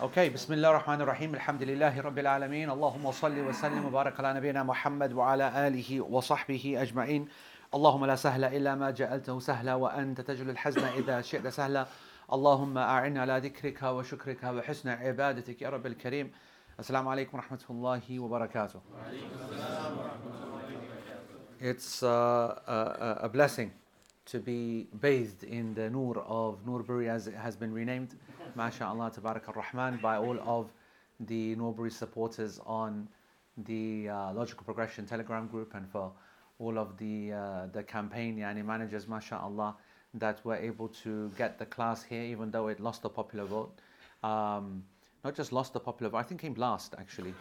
Okay, بسم الله الرحمن الرحيم الحمد لله رب العالمين اللهم صل وسلم وبارك على نبينا محمد وعلى آله وصحبه أجمعين اللهم لا سهل إلا ما جعلته سهلا وأنت تجعل الحزن إذا شئت سهلا اللهم أعنا على ذكرك وشكرك وحسن عبادتك يا رب الكريم السلام عليكم ورحمة الله وبركاته It's uh, a, a blessing to be bathed in the nur of Nurbury as it has been renamed, MashaAllah, Tabarak ar-Rahman, by all of the Nurbury supporters on the uh, Logical Progression Telegram group and for all of the uh, the campaign yani managers, MashaAllah, that were able to get the class here even though it lost the popular vote. Um, not just lost the popular vote, I think came last actually.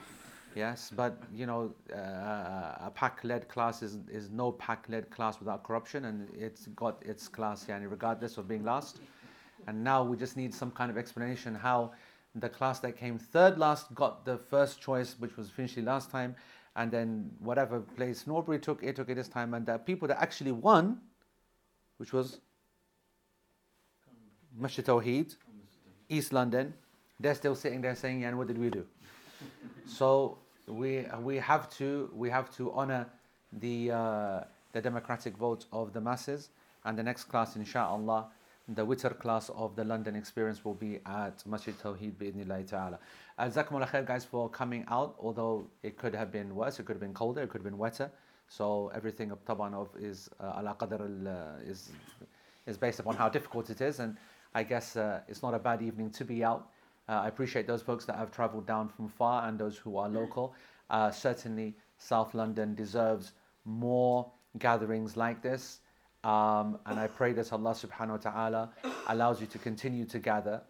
Yes, but you know, uh, a pack-led class is, is no pack-led class without corruption, and it's got its class, yani, regardless of being last. And now we just need some kind of explanation how the class that came third last got the first choice, which was Finchley last time, and then whatever place Norbury took, it took it this time, and the people that actually won, which was Masjid Tawheed, East London, they're still sitting there saying, and what did we do? So we we have to we have to honor the uh, the democratic vote of the masses. And the next class, inshallah, the winter class of the London experience will be at Masjid Tawheed bi'idhnillahi ta'ala. Jazakumullah khair guys for coming out, although it could have been worse, it could have been colder, it could have been wetter. So everything of taban of is uh, ala qadr uh, is is based upon how difficult it is and I guess uh, it's not a bad evening to be out. Uh, I appreciate those folks that have travelled down from far and those who are local. Uh, certainly, South London deserves more gatherings like this. Um, and I pray that Allah subhanahu wa ta'ala allows you to continue to gather.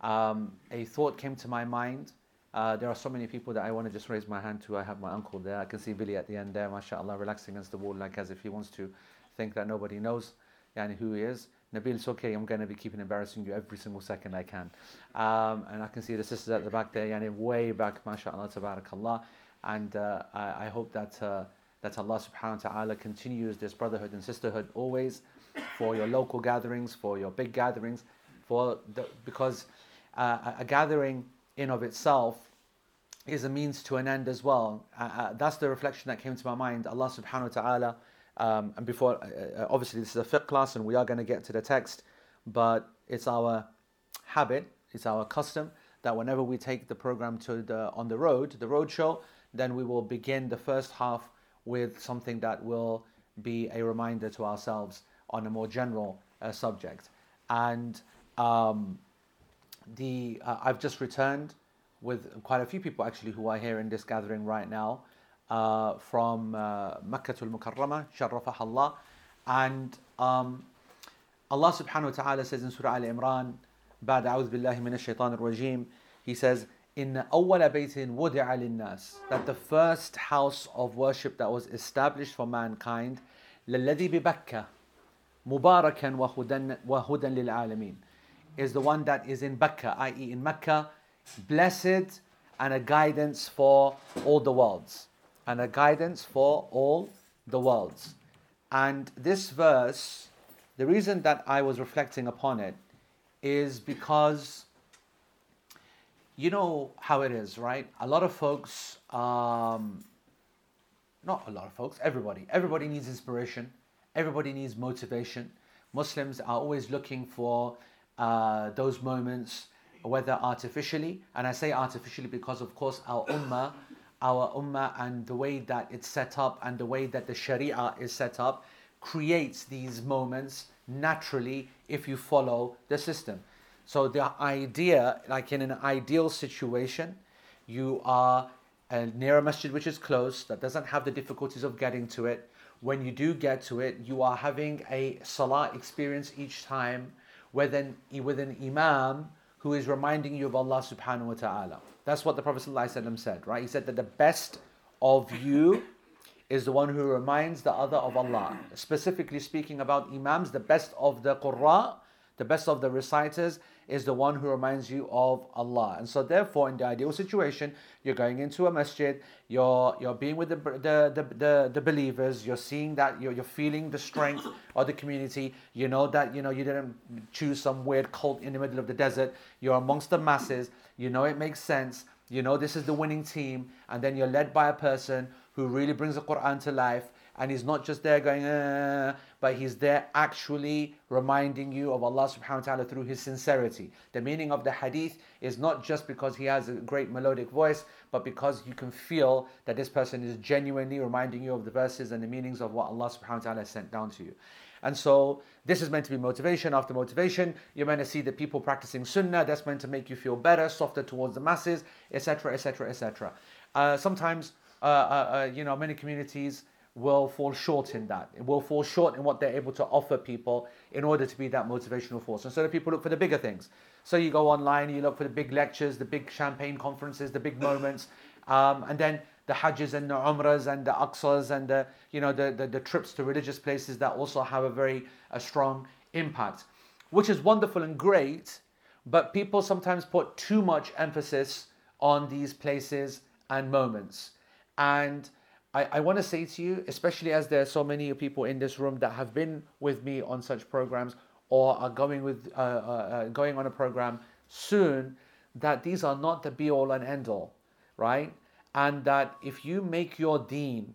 Um, a thought came to my mind. Uh, there are so many people that I want to just raise my hand to. I have my uncle there. I can see Billy at the end there, mashallah, relaxing against the wall, like as if he wants to think that nobody knows yani, who he is. Nabil, it's okay, I'm going to be keeping embarrassing you every single second I can. Um, and I can see the sisters at the back there, yani way back, mashallah, tabarakallah. And uh, I, I, hope that, uh, that Allah subhanahu wa ta'ala continues this brotherhood and sisterhood always for your local gatherings, for your big gatherings, for the, because uh, a gathering in of itself is a means to an end as well. Uh, uh, that's the reflection that came to my mind. Allah subhanahu wa ta'ala um, and before, uh, uh, obviously, this is a fiqh class and we are going to get to the text, but it's our habit, it's our custom that whenever we take the program to the on the road, the road show, then we will begin the first half with something that will be a reminder to ourselves on a more general uh, subject. And um, the uh, I've just returned with quite a few people actually who are here in this gathering right now uh, from uh, Makkah al-Mukarramah, Sharrafah Allah. And um, Allah subhanahu wa ta'ala says in Surah Al-Imran, بعد أعوذ بالله من الشيطان الرجيم, He says, in أول بيت وضع للناس, that the first house of worship that was established for mankind, للذي ببكة مباركا وهدى, وهدى للعالمين, is the one that is in Bakkah, i.e. in Mecca, blessed and a guidance for all the worlds and a guidance for all the worlds. And this verse, the reason that I was reflecting upon it is because you know how it is, right? A lot of folks, um, not a lot of folks, everybody, everybody needs inspiration, everybody needs motivation. Muslims are always looking for uh, those moments, whether artificially, and I say artificially because, of course, our ummah our ummah and the way that it's set up and the way that the sharia is set up creates these moments naturally if you follow the system. So the idea, like in an ideal situation, you are near a masjid which is close, that doesn't have the difficulties of getting to it. When you do get to it, you are having a salah experience each time with an, with an imam who is reminding you of Allah subhanahu wa ta'ala. That's what the Prophet said, right? He said that the best of you is the one who reminds the other of Allah. Specifically speaking about Imams, the best of the Qurra, the best of the reciters, is the one who reminds you of Allah. And so, therefore, in the ideal situation, you're going into a masjid, you're, you're being with the, the, the, the, the believers, you're seeing that, you're, you're feeling the strength of the community, you know that you know you didn't choose some weird cult in the middle of the desert, you're amongst the masses, you know it makes sense, you know this is the winning team, and then you're led by a person who really brings the Quran to life and he's not just there going, uh, but he's there actually reminding you of Allah subhanahu wa ta'ala through his sincerity. The meaning of the hadith is not just because he has a great melodic voice, but because you can feel that this person is genuinely reminding you of the verses and the meanings of what Allah subhanahu wa ta'ala sent down to you. And so this is meant to be motivation after motivation. You're meant to see the people practicing sunnah. That's meant to make you feel better, softer towards the masses, etc., etc., etc. Sometimes, uh, uh, uh, you know, many communities will fall short in that. It will fall short in what they're able to offer people in order to be that motivational force. And so the people look for the bigger things. So you go online, you look for the big lectures, the big champagne conferences, the big moments, um, and then the hajjs and the umrahs and the aqsas and the you know the, the, the trips to religious places that also have a very a strong impact, which is wonderful and great. But people sometimes put too much emphasis on these places and moments, and I, I want to say to you, especially as there are so many people in this room that have been with me on such programs or are going with uh, uh, uh, going on a program soon, that these are not the be all and end all, right? And that if you make your deen,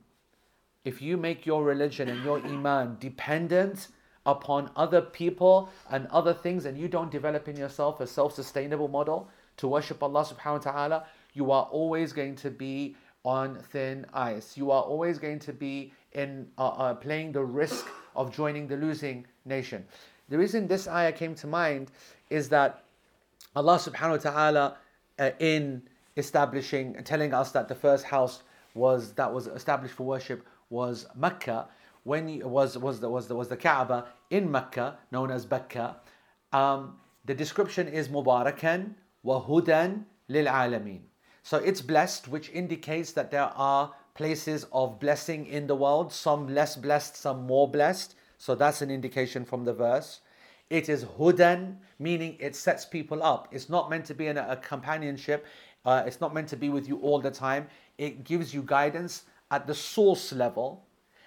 if you make your religion and your iman dependent upon other people and other things, and you don't develop in yourself a self-sustainable model to worship Allah subhanahu wa ta'ala, you are always going to be on thin ice. You are always going to be in uh, uh, playing the risk of joining the losing nation. The reason this ayah came to mind is that Allah subhanahu wa ta'ala uh, in establishing telling us that the first house was that was established for worship was Mecca when he, was was the, was the, was the Kaaba in Mecca known as Becca um, the description is Mubarakan wa hudan lil alamin so it's blessed, which indicates that there are places of blessing in the world, some less blessed, some more blessed. So that's an indication from the verse. It is hudan, meaning it sets people up. It's not meant to be in a, companionship. Uh, it's not meant to be with you all the time. It gives you guidance at the source level,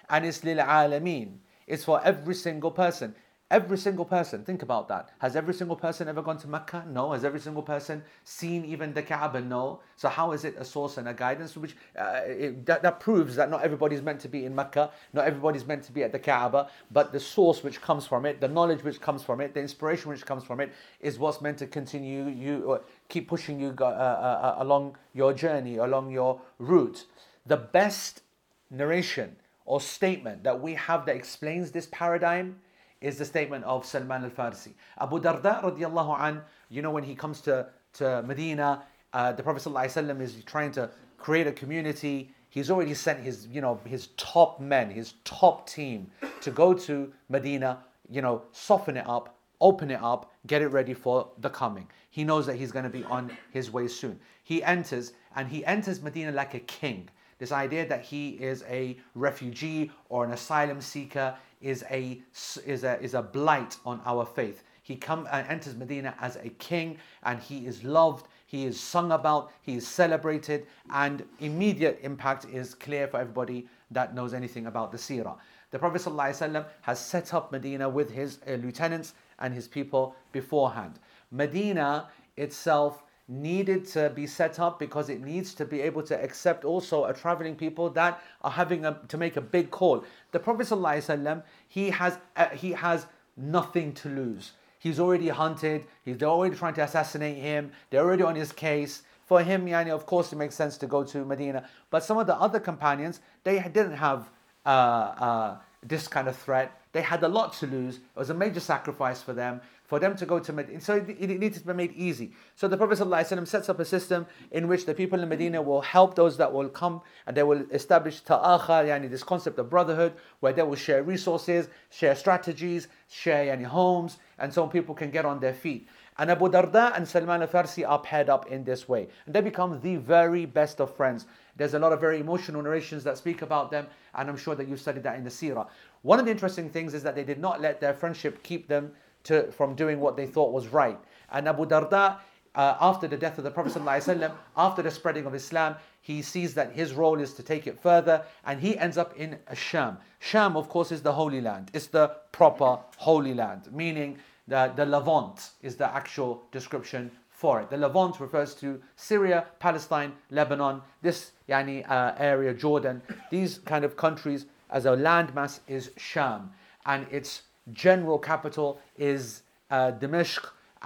and it's lil alameen. It's for every single person. Every single person, think about that. Has every single person ever gone to Mecca? No. Has every single person seen even the Kaaba? No. So how is it a source and a guidance? Which uh, it, that, that proves that not everybody's meant to be in Mecca, not everybody's meant to be at the Kaaba, but the source which comes from it, the knowledge which comes from it, the inspiration which comes from it, is what's meant to continue you, keep pushing you uh, uh, uh, along your journey, along your route. The best narration or statement that we have that explains this paradigm is the statement of Salman al-Farsi. Abu Darda radiallahu an, you know when he comes to, to Medina, uh, the Prophet ﷺ is trying to create a community. He's already sent his, you know, his top men, his top team to go to Medina, you know, soften it up, open it up, get it ready for the coming. He knows that he's going to be on his way soon. He enters and he enters Medina like a king. This idea that he is a refugee or an asylum seeker is a, is a, is a blight on our faith. He come and enters Medina as a king and he is loved, he is sung about, he is celebrated, and immediate impact is clear for everybody that knows anything about the seerah. The Prophet ﷺ has set up Medina with his uh, lieutenants and his people beforehand. Medina itself needed to be set up because it needs to be able to accept also a traveling people that are having a, to make a big call. The Prophet he has uh, he has nothing to lose. He's already hunted. He's they're already trying to assassinate him. They're already on his case. For him, yani, of course, it makes sense to go to Medina. But some of the other companions, they didn't have uh, uh, this kind of threat. They had a lot to lose. It was a major sacrifice for them for them to go to Medina. So it, it needs to be made easy. So the Prophet ﷺ sets up a system in which the people in Medina will help those that will come and they will establish ta'akhar, yani this concept of brotherhood, where they will share resources, share strategies, share yani homes, and so people can get on their feet. And Abu Darda and Salman al-Farsi are paired up in this way. And they become the very best of friends. There's a lot of very emotional narrations that speak about them, and I'm sure that you've studied that in the seerah. One of the interesting things is that they did not let their friendship keep them to, from doing what they thought was right. And Abu Darda, uh, after the death of the Prophet ﷺ, after the spreading of Islam, he sees that his role is to take it further and he ends up in Sham. Sham, of course, is the Holy Land. It's the proper Holy Land, meaning the, the Levant is the actual description for it. The Levant refers to Syria, Palestine, Lebanon, this yani, uh, area, Jordan. These kind of countries as a landmass is Sham. And its general capital is uh,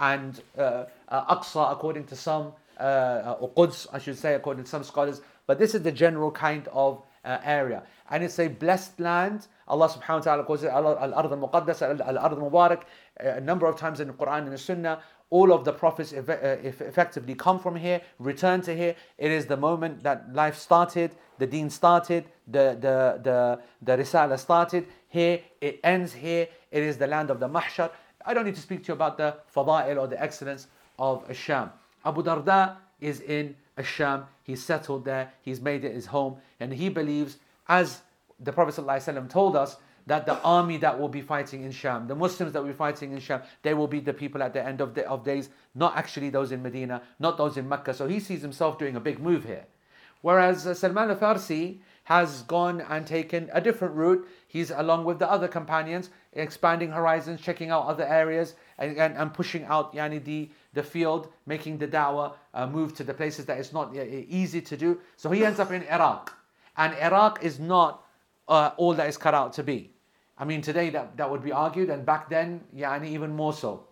and uh, uh, Aqsa, according to some, uh, or Quds, I should say, according to some scholars. But this is the general kind of uh, area. And it's a blessed land. Allah subhanahu wa ta'ala calls it Al-Ard al-Muqaddas, Al-Ard al-Mubarak, a number of times in the Quran and the Sunnah. All of the prophets uh, effectively come from here, return to here. It is the moment that life started, the deen started, the, the, the, the risala started. Here, it ends here. It is the land of the mahshar. I don't need to speak to you about the fada'il or the excellence of Asham. Abu Darda is in Asham. He's settled there. He's made it his home. And he believes, as the Prophet ﷺ told us, that the army that will be fighting in Sham, the Muslims that will be fighting in Sham, they will be the people at the end of, the, of days, not actually those in Medina, not those in Mecca. So he sees himself doing a big move here. Whereas uh, Salman al-Farsi has gone and taken a different route. He's along with the other companions, expanding horizons, checking out other areas, and, and, and pushing out yani, the, the field, making the da'wah uh, move to the places that it's not uh, easy to do. So he ends up in Iraq. And Iraq is not uh, all that is cut out to be. I mean, today that, that would be argued, and back then, and even more so.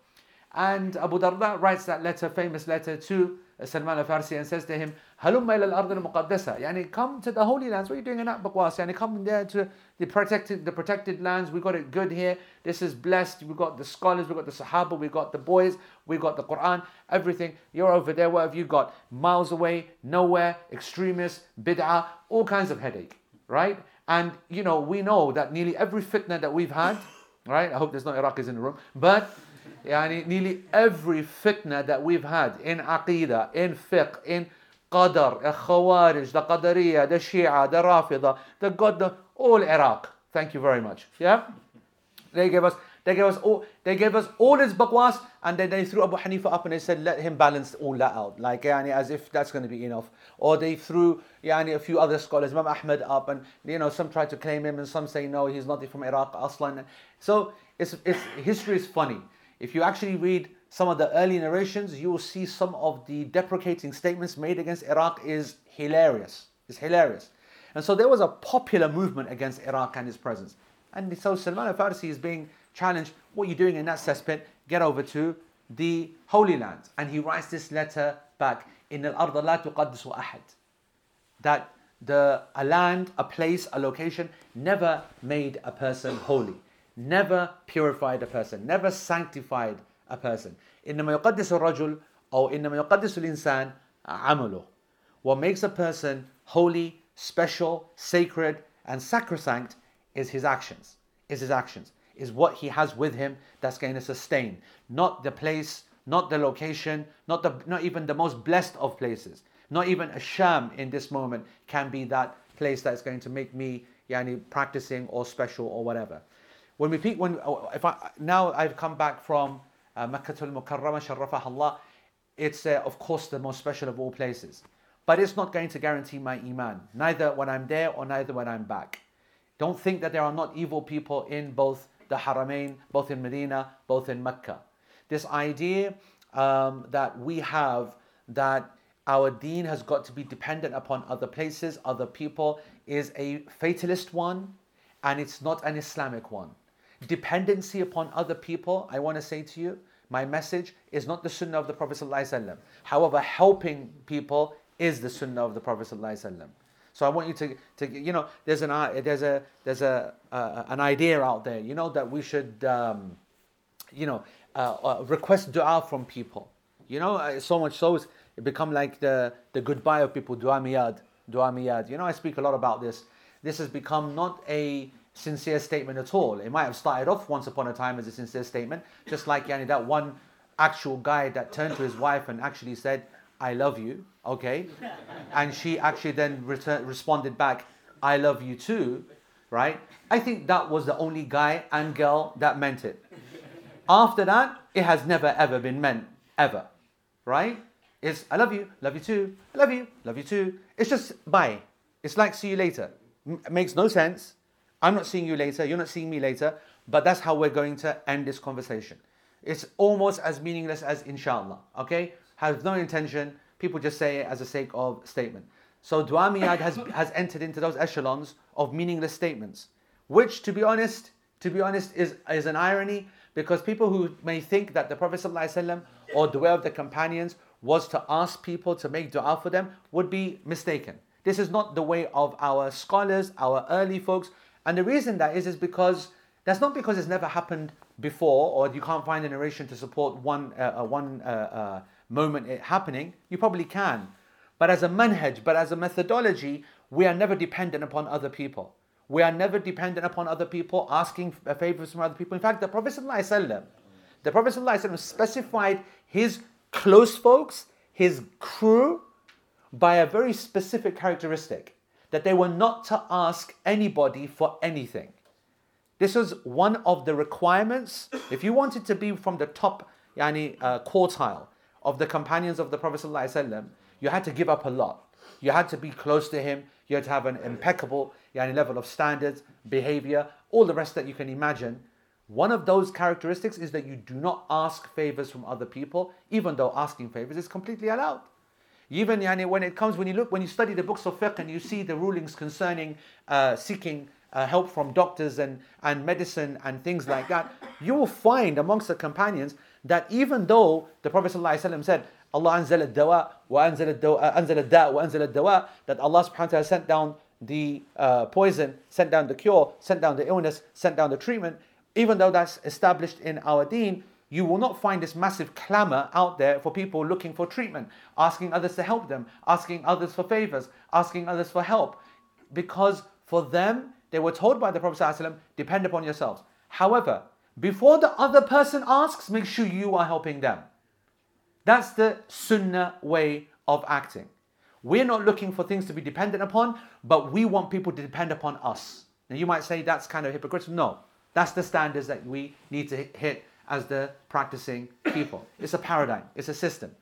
And Abu Darda writes that letter, famous letter to Salman al-Farsi and says to him, Halumma ila al-ard al-muqaddasa. Yani come to the holy lands. What are you doing in Atbaqwas? Yani come there to the protected, the protected lands. We got it good here. This is blessed. We got the scholars. We got the Sahaba. We got the boys. We got the Quran. Everything. You're over there. What have you got? Miles away, nowhere, extremists, bid'ah, all kinds of headache, right? And you know we know that nearly every fitna that we've had, right? I hope there's no Iraqis in the room, but yani, nearly every fitna that we've had in aqidah, in fiqh, in qadar, khawarij, the qadariyah, the shia, the rafida, the god, all Iraq. Thank you very much. Yeah? They gave us they gave us all they gave us all his bakwas and then they threw Abu Hanifa up and they said let him balance all that out. Like yani, as if that's going to be enough. Or they threw yani, a few other scholars, Imam Ahmed up and you know some tried to claim him and some say no he's not from Iraq Aslan. So it's, it's history is funny. If you actually read some of the early narrations, you will see some of the deprecating statements made against Iraq is hilarious. It's hilarious. And so there was a popular movement against Iraq and his presence. And so Salman al-Farsi is being challenged, what are you doing in that cesspit? Get over to the Holy Land. And he writes this letter back, in al-ard la tuqaddisu ahad. That the, a land, a place, a location never made a person holy never purified a person, never sanctified a person. إنما يقدس الرجل أو إنما يقدس الإنسان عمله. What makes a person holy, special, sacred, and sacrosanct is his actions. Is his actions. Is what he has with him that's going to sustain. Not the place, not the location, not the not even the most blessed of places. Not even a sham in this moment can be that place that's going to make me yani, practicing or special or whatever. When we when oh, if I now I've come back from uh, Makkah al Mukarramah, Sharrafah Allah, it's uh, of course the most special of all places. But it's not going to guarantee my iman, neither when I'm there or neither when I'm back. Don't think that there are not evil people in both the Haramain, both in Medina, both in Mecca. This idea um, that we have that our deen has got to be dependent upon other places, other people, is a fatalist one, and it's not an Islamic one dependency upon other people, I want to say to you, my message is not the sunnah of the Prophet. ﷺ. However, helping people is the sunnah of the Prophet. ﷺ. So I want you to, to you know, there's an there's a there's a uh, an idea out there, you know, that we should, um, you know, uh, uh, request du'a from people. You know, uh, so much so it's it become like the the goodbye of people, du'a miyad, du'a miyad. You know, I speak a lot about this. This has become not a sincere statement at all. It might have started off once upon a time as a sincere statement, just like yani, that one actual guy that turned to his wife and actually said, I love you, okay? And she actually then return, responded back, I love you too, right? I think that was the only guy and girl that meant it. After that, it has never ever been meant ever. Right? It's I love you, love you too, I love you, love you too. It's just bye. It's like see you later. M- makes no sense. I'm not seeing you later, you're not seeing me later, but that's how we're going to end this conversation. It's almost as meaningless as inshallah. Okay? Has no intention. People just say it as a sake of statement. So dua miyad has, has entered into those echelons of meaningless statements, which to be honest, to be honest, is, is an irony because people who may think that the Prophet ﷺ or the way of the companions was to ask people to make dua for them would be mistaken. This is not the way of our scholars, our early folks. And the reason that is is because that's not because it's never happened before or you can't find a narration to support one, uh, uh, one uh, uh moment it happening. You probably can. But as a manhaj, but as a methodology, we are never dependent upon other people. We are never dependent upon other people, asking favors from other people. In fact, the Prophet ﷺ, the Prophet ﷺ specified his close folks, his crew, by a very specific characteristic that they were not to ask anybody for anything. This was one of the requirements. If you wanted to be from the top yani, uh, quartile of the companions of the Prophet, ﷺ, you had to give up a lot. You had to be close to him. You had to have an impeccable yani, level of standards, behavior, all the rest that you can imagine. One of those characteristics is that you do not ask favors from other people, even though asking favors is completely allowed. Even yani, when it comes, when you look, when you study the books of fiqh and you see the rulings concerning uh, seeking uh, help from doctors and, and medicine and things like that, you will find amongst the companions that even though the Prophet ﷺ said, Allah anzal al-dawa wa anzal al-da wa anzal al-dawa that Allah subhanahu wa ta'ala sent down the uh, poison, sent down the cure, sent down the illness, sent down the treatment, even though that's established in our deen, you will not find this massive clamor out there for people looking for treatment, asking others to help them, asking others for favors, asking others for help. Because for them, they were told by the Prophet ﷺ, depend upon yourselves. However, before the other person asks, make sure you are helping them. That's the sunnah way of acting. We're not looking for things to be dependent upon, but we want people to depend upon us. Now you might say that's kind of hypocritical. No, that's the standards that we need to hit as the practicing people. It's a paradigm, it's a system.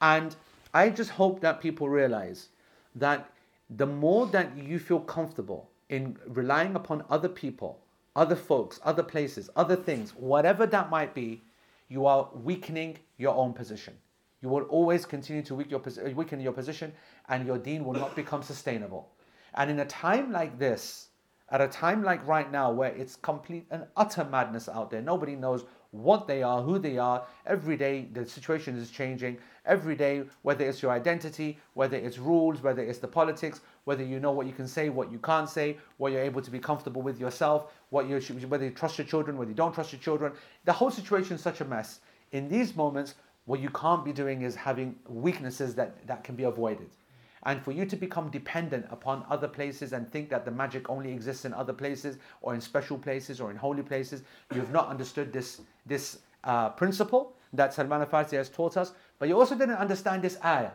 And I just hope that people realize that the more that you feel comfortable in relying upon other people, other folks, other places, other things, whatever that might be, you are weakening your own position. You will always continue to weaken your, weaken your position and your deen will not become sustainable. And in a time like this, at a time like right now where it's complete and utter madness out there, nobody knows what they are, who they are. Every day the situation is changing. Every day, whether it's your identity, whether it's rules, whether it's the politics, whether you know what you can say, what you can't say, what you're able to be comfortable with yourself, what you whether you trust your children, whether you don't trust your children. The whole situation is such a mess. In these moments, what you can't be doing is having weaknesses that, that can be avoided. And for you to become dependent upon other places and think that the magic only exists in other places or in special places or in holy places, you've not understood this, this uh, principle that Salman al-Farsi has taught us. But you also didn't understand this ayah.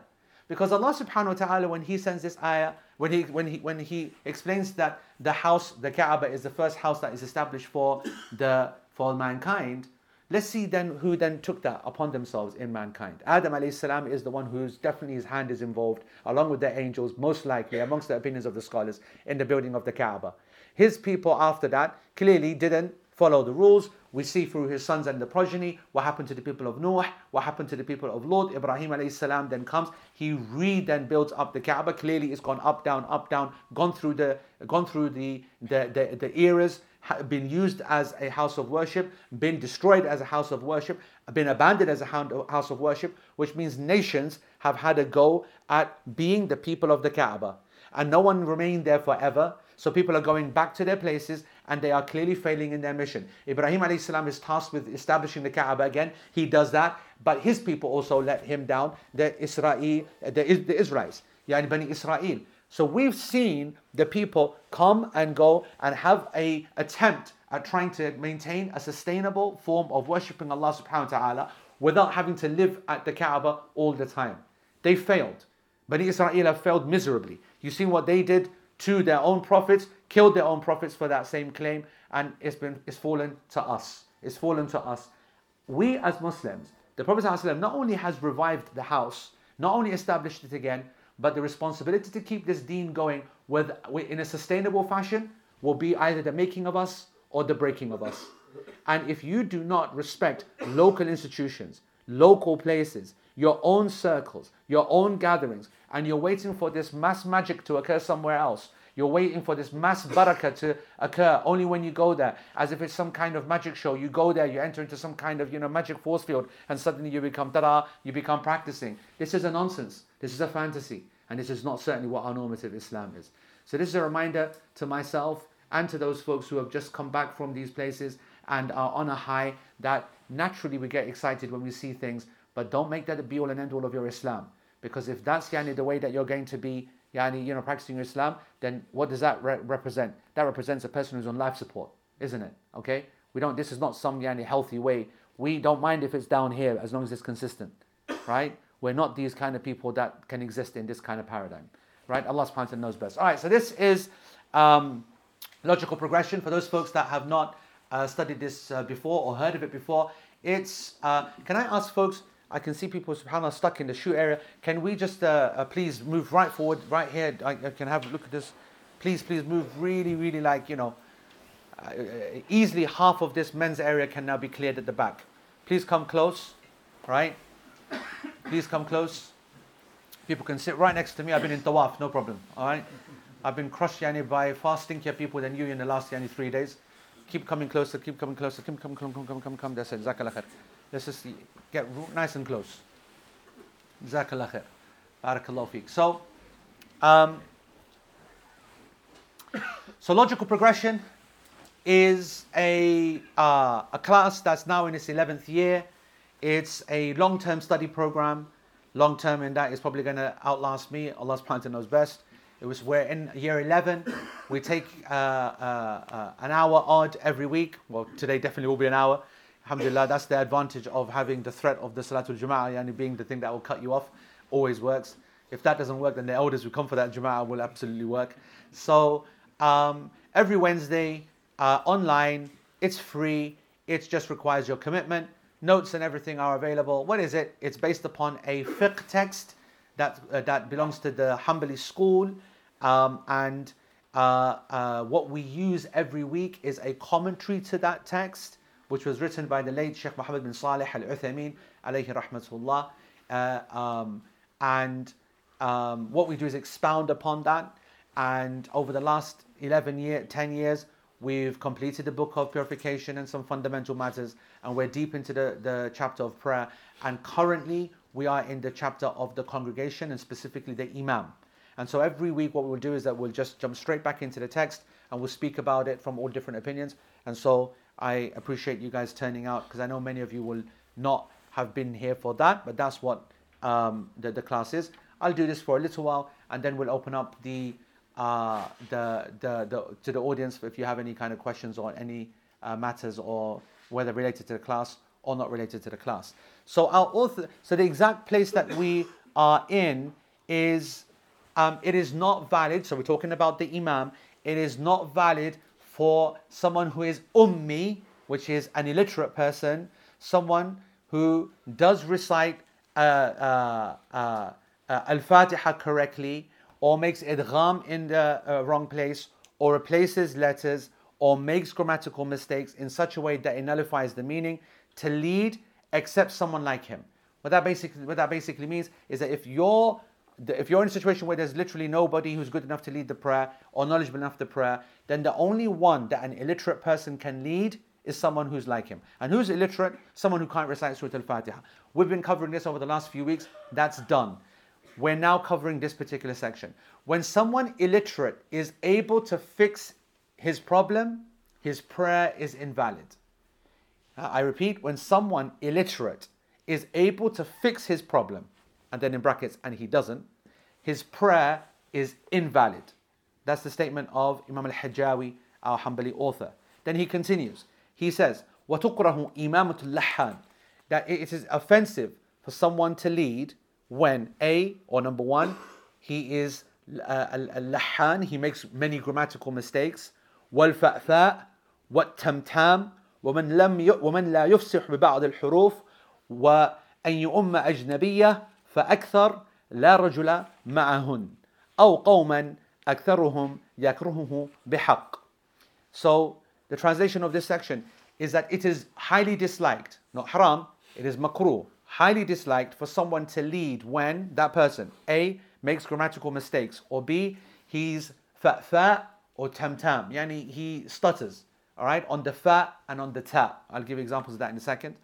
Because Allah subhanahu wa ta'ala, when He sends this ayah, when he, when, he, when he explains that the house, the Kaaba, is the first house that is established for, the, for mankind, Let's see then who then took that upon themselves in mankind. Adam salam is the one who's definitely his hand is involved, along with the angels, most likely, amongst the opinions of the scholars, in the building of the Kaaba. His people after that clearly didn't follow the rules. We see through his sons and the progeny what happened to the people of Noah, what happened to the people of Lot. Ibrahim alayhi salam then comes. He re then builds up the Kaaba. Clearly, it's gone up, down, up, down, gone through the gone through the the, the, the eras been used as a house of worship, been destroyed as a house of worship, been abandoned as a house of worship, which means nations have had a go at being the people of the Kaaba. And no one remained there forever. So people are going back to their places and they are clearly failing in their mission. Ibrahim salam is tasked with establishing the Kaaba again. He does that, but his people also let him down, the Israel, the, the Israelites, yani Bani Israel. So we've seen the people come and go and have a attempt at trying to maintain a sustainable form of worshipping Allah subhanahu wa ta'ala without having to live at the Kaaba all the time. They failed. Bani Israel have failed miserably. You see what they did to their own prophets, killed their own prophets for that same claim, and it's been it's fallen to us. It's fallen to us. We as Muslims, the Prophet not only has revived the house, not only established it again, but the responsibility to keep this deen going with, in a sustainable fashion will be either the making of us or the breaking of us. And if you do not respect local institutions, local places, your own circles, your own gatherings, and you're waiting for this mass magic to occur somewhere else, you're waiting for this mass barakah to occur only when you go there, as if it's some kind of magic show. You go there, you enter into some kind of you know magic force field, and suddenly you become tada, you become practicing. This is a nonsense. This is a fantasy, and this is not certainly what our normative Islam is. So this is a reminder to myself and to those folks who have just come back from these places and are on a high that naturally we get excited when we see things, but don't make that the be all and end all of your Islam. Because if that's yani, the way that you're going to be yani, you know, practicing your Islam, then what does that re- represent? That represents a person who's on life support, isn't it? Okay? We don't, this is not some yani, healthy way. We don't mind if it's down here as long as it's consistent, right? We're not these kind of people that can exist in this kind of paradigm, right? Allah subhanahu wa ta'ala knows best. All right, so this is um, logical progression. For those folks that have not uh, studied this uh, before or heard of it before, it's, uh, can I ask folks, I can see people, subhanAllah, stuck in the shoe area. Can we just uh, uh, please move right forward, right here? I, I, can have a look at this. Please, please move really, really like, you know, uh, easily half of this men's area can now be cleared at the back. Please come close, right? Please come close. People can sit right next to me. I've been in Tawaf, no problem, all right? I've been crushed yani, by far stinkier people than you in the last yani, three days. Keep coming closer, keep coming closer, keep coming, come, come, come, come, come. That's it. Jazakallah khair. Let's just get nice and close. Jazakallah khair. Barakallahu feek. So, um, so logical progression is a, uh, a class that's now in its 11th year. It's a long-term study program. Long-term in that is probably going to outlast me. Allah's ta'ala knows best. It was we're in year 11. We take uh, uh, uh, an hour odd every week. Well, today definitely will be an hour. Alhamdulillah, that's the advantage of having the threat of the Salatul Jama'ah yani being the thing that will cut you off. Always works. If that doesn't work, then the elders who come for that Jama'ah will absolutely work. So um, every Wednesday, uh, online, it's free. It just requires your commitment. Notes and everything are available. What is it? It's based upon a fiqh text that, uh, that belongs to the Hanbali school. Um, and uh, uh, what we use every week is a commentary to that text, which was written by the late Sheikh Muhammad bin Salih al Uthaymeen, alayhi rahmatullah. Uh, um, and um, what we do is expound upon that. And over the last 11 year, 10 years, we've completed the book of purification and some fundamental matters, and we're deep into the, the chapter of prayer. And currently, we are in the chapter of the congregation and specifically the Imam. And so every week, what we'll do is that we'll just jump straight back into the text and we'll speak about it from all different opinions. And so I appreciate you guys turning out because I know many of you will not have been here for that, but that's what um, the, the class is. I'll do this for a little while and then we'll open up the, uh, the, the, the, to the audience if you have any kind of questions or any uh, matters or whether related to the class or not related to the class. So our author, so the exact place that we are in is um, it is not valid. So we're talking about the Imam. It is not valid for someone who is ummi, which is an illiterate person, someone who does recite uh, uh, uh, uh Al-Fatiha correctly, or makes idgham in the uh, wrong place, or replaces letters, or makes grammatical mistakes in such a way that it nullifies the meaning, to lead except someone like him. What that basically what that basically means is that if you're if you're in a situation where there's literally nobody who's good enough to lead the prayer or knowledgeable enough to prayer, then the only one that an illiterate person can lead is someone who's like him. And who's illiterate? Someone who can't recite Surah Al-Fatiha. We've been covering this over the last few weeks. That's done. We're now covering this particular section. When someone illiterate is able to fix his problem, his prayer is invalid. Uh, I repeat, when someone illiterate is able to fix his problem, and then in brackets, and he doesn't, his prayer is invalid. That's the statement of Imam al Hajjawi, our Hanbali author. Then he continues. He says, That it is offensive for someone to lead when A, or number one, he is uh, al-lahan, he makes many grammatical mistakes, والفأفاء والتمتام ومن لم ومن لا يفصح ببعض الحروف و أن يؤم أجنبية فأكثر لا رجل معهن أو قوما أكثرهم يكرهه بحق So the translation of this section is that it is highly disliked, not haram, it is makruh, highly disliked for someone to lead when that person A makes grammatical mistakes or B he's fa fa or tam tam, yani he stutters, all right, on the fa and on the ta. I'll give examples of that in a second.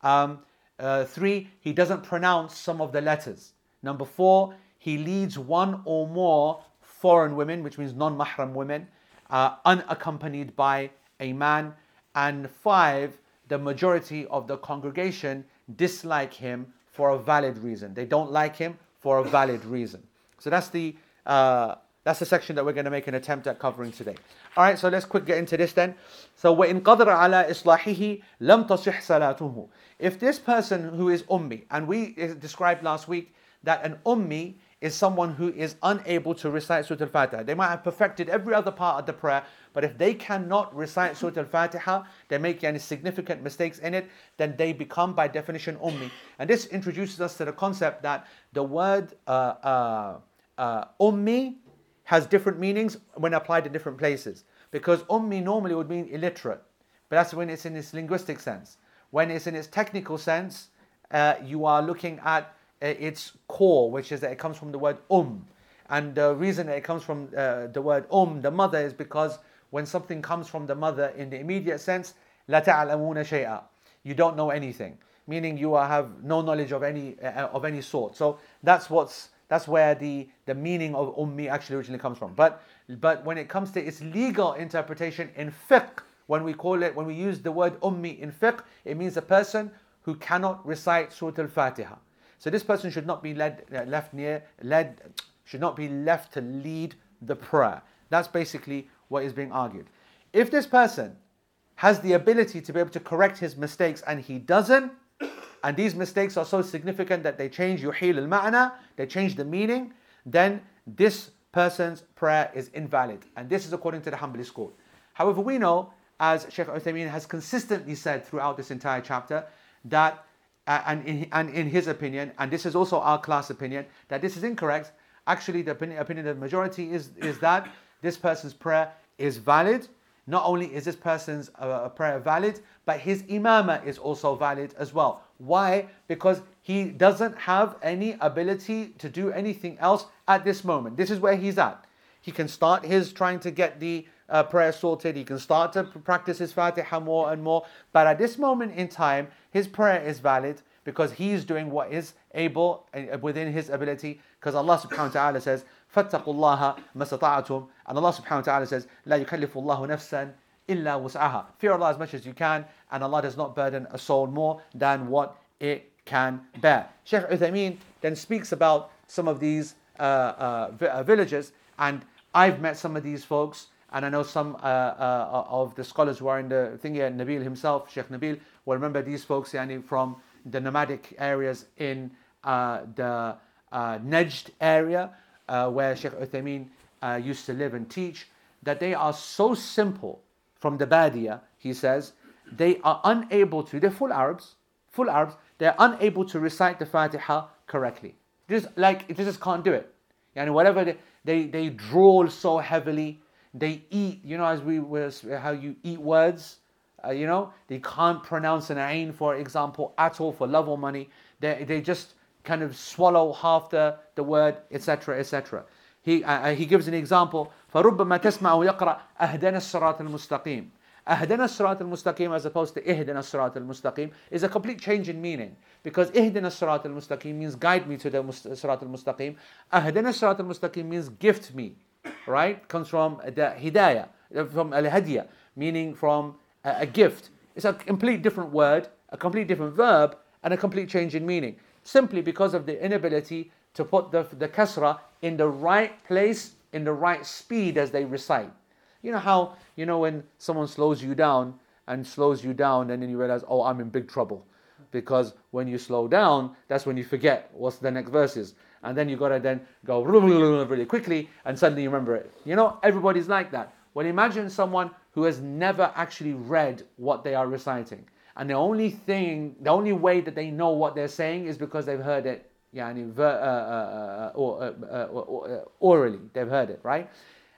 Um, uh, three, he doesn't pronounce some of the letters. Number four, he leads one or more foreign women, which means non mahram women, uh, unaccompanied by a man. And five, the majority of the congregation dislike him for a valid reason. They don't like him for a valid reason. So that's the uh, that's the section that we're going to make an attempt at covering today. All right, so let's quick get into this then. So وَإِن قَدْرَ عَلَى إِصْلَاحِهِ لَمْ تَصِحْ صَلَاتُهُ If this person who is ummi, and we described last week that an ummi is someone who is unable to recite Surah Al-Fatiha. They might have perfected every other part of the prayer, but if they cannot recite Surah Al-Fatiha, they make any significant mistakes in it, then they become by definition ummi. And this introduces us to the concept that the word uh, uh, uh, ummi has different meanings when applied in different places. Because ummi normally would mean illiterate, but that's when it's in its linguistic sense. When it's in its technical sense, uh, you are looking at its core, which is that it comes from the word um. And the reason that it comes from uh, the word um, the mother, is because when something comes from the mother in the immediate sense, لا تعلمون شيئا. You don't know anything, meaning you have no knowledge of any uh, of any sort. So that's what's that's where the, the meaning of ummi actually originally comes from. But but when it comes to its legal interpretation in fiqh, when we call it when we use the word ummi in fiqh, it means a person who cannot recite Surah Al-Fatiha. So this person should not be led, uh, left near, led, should not be left to lead the prayer. That's basically what is being argued. If this person has the ability to be able to correct his mistakes and he doesn't, and these mistakes are so significant that they change yuhil al-ma'na, they change the meaning, then this person's prayer is invalid. And this is according to the Hanbali school. However, we know, as Sheikh Uthaymeen has consistently said throughout this entire chapter, that and, in, and in his opinion, and this is also our class opinion, that this is incorrect. Actually, the opinion, opinion of the majority is, is that this person's prayer is valid. Not only is this person's uh, prayer valid, but his imama is also valid as well. Why? Because he doesn't have any ability to do anything else at this moment. This is where he's at. He can start his trying to get the uh, prayer sorted. He can start to practice his Fatiha more and more. But at this moment in time, his prayer is valid because he's doing what is able uh, within his ability. Because Allah subhanahu wa ta'ala says, فَاتَّقُوا اللَّهَ مَسَطَعَتُمْ And Allah subhanahu wa ta'ala says, لَا يُكَلِّفُ اللَّهُ نَفْسًا إِلَّا وُسْعَهَا Fear Allah as much as you can, and Allah does not burden a soul more than what it can bear. Sheikh Uthaymeen then speaks about some of these uh, uh, uh, villages, and I've met some of these folks and I know some uh, uh, of the scholars who are in the thing here, Nabil himself, Sheikh Nabil, will remember these folks yani, from the nomadic areas in uh, the uh, Najd area uh, where Sheikh Uthaymeen used to live and teach, that they are so simple from the Badia, he says, they are unable to, they're full Arabs, full Arabs, they're unable to recite the Fatiha correctly. Just like, they just can't do it. And whatever they, they, they drool so heavily, they eat, you know, as we was how you eat words, uh, you know, they can't pronounce an ain, for example, at all for love or money. They, they just kind of swallow half the, the word, etc., etc. He, uh, uh, he gives an example. فَرُبَّمَا تَسْمَعُ يَقْرَأ أَهْدَنَا الصِّرَاطِ الْمُسْتَقِيمِ أهدنا الصراط المستقيم as opposed to اهدنا الصراط المستقيم is a complete change in meaning because اهدنا الصراط المستقيم means guide me to the صراط المستقيم أهدنا الصراط المستقيم means gift me right comes from the hidayah uh, from al-hadiya meaning from a, a gift it's a complete different word a complete different verb and a complete change in meaning simply because of the inability to put the, the kasra in the right place in the right speed as they recite you know how, you know, when someone slows you down and slows you down, and then you realize, oh, I'm in big trouble. Because when you slow down, that's when you forget what's the next verses. And then you gotta then go really quickly and suddenly you remember it. You know, everybody's like that. Well, imagine someone who has never actually read what they are reciting. and the only thing, the only way that they know what they're saying is because they've heard it, yani, uh, uh, uh, or, orally, they've heard it, right?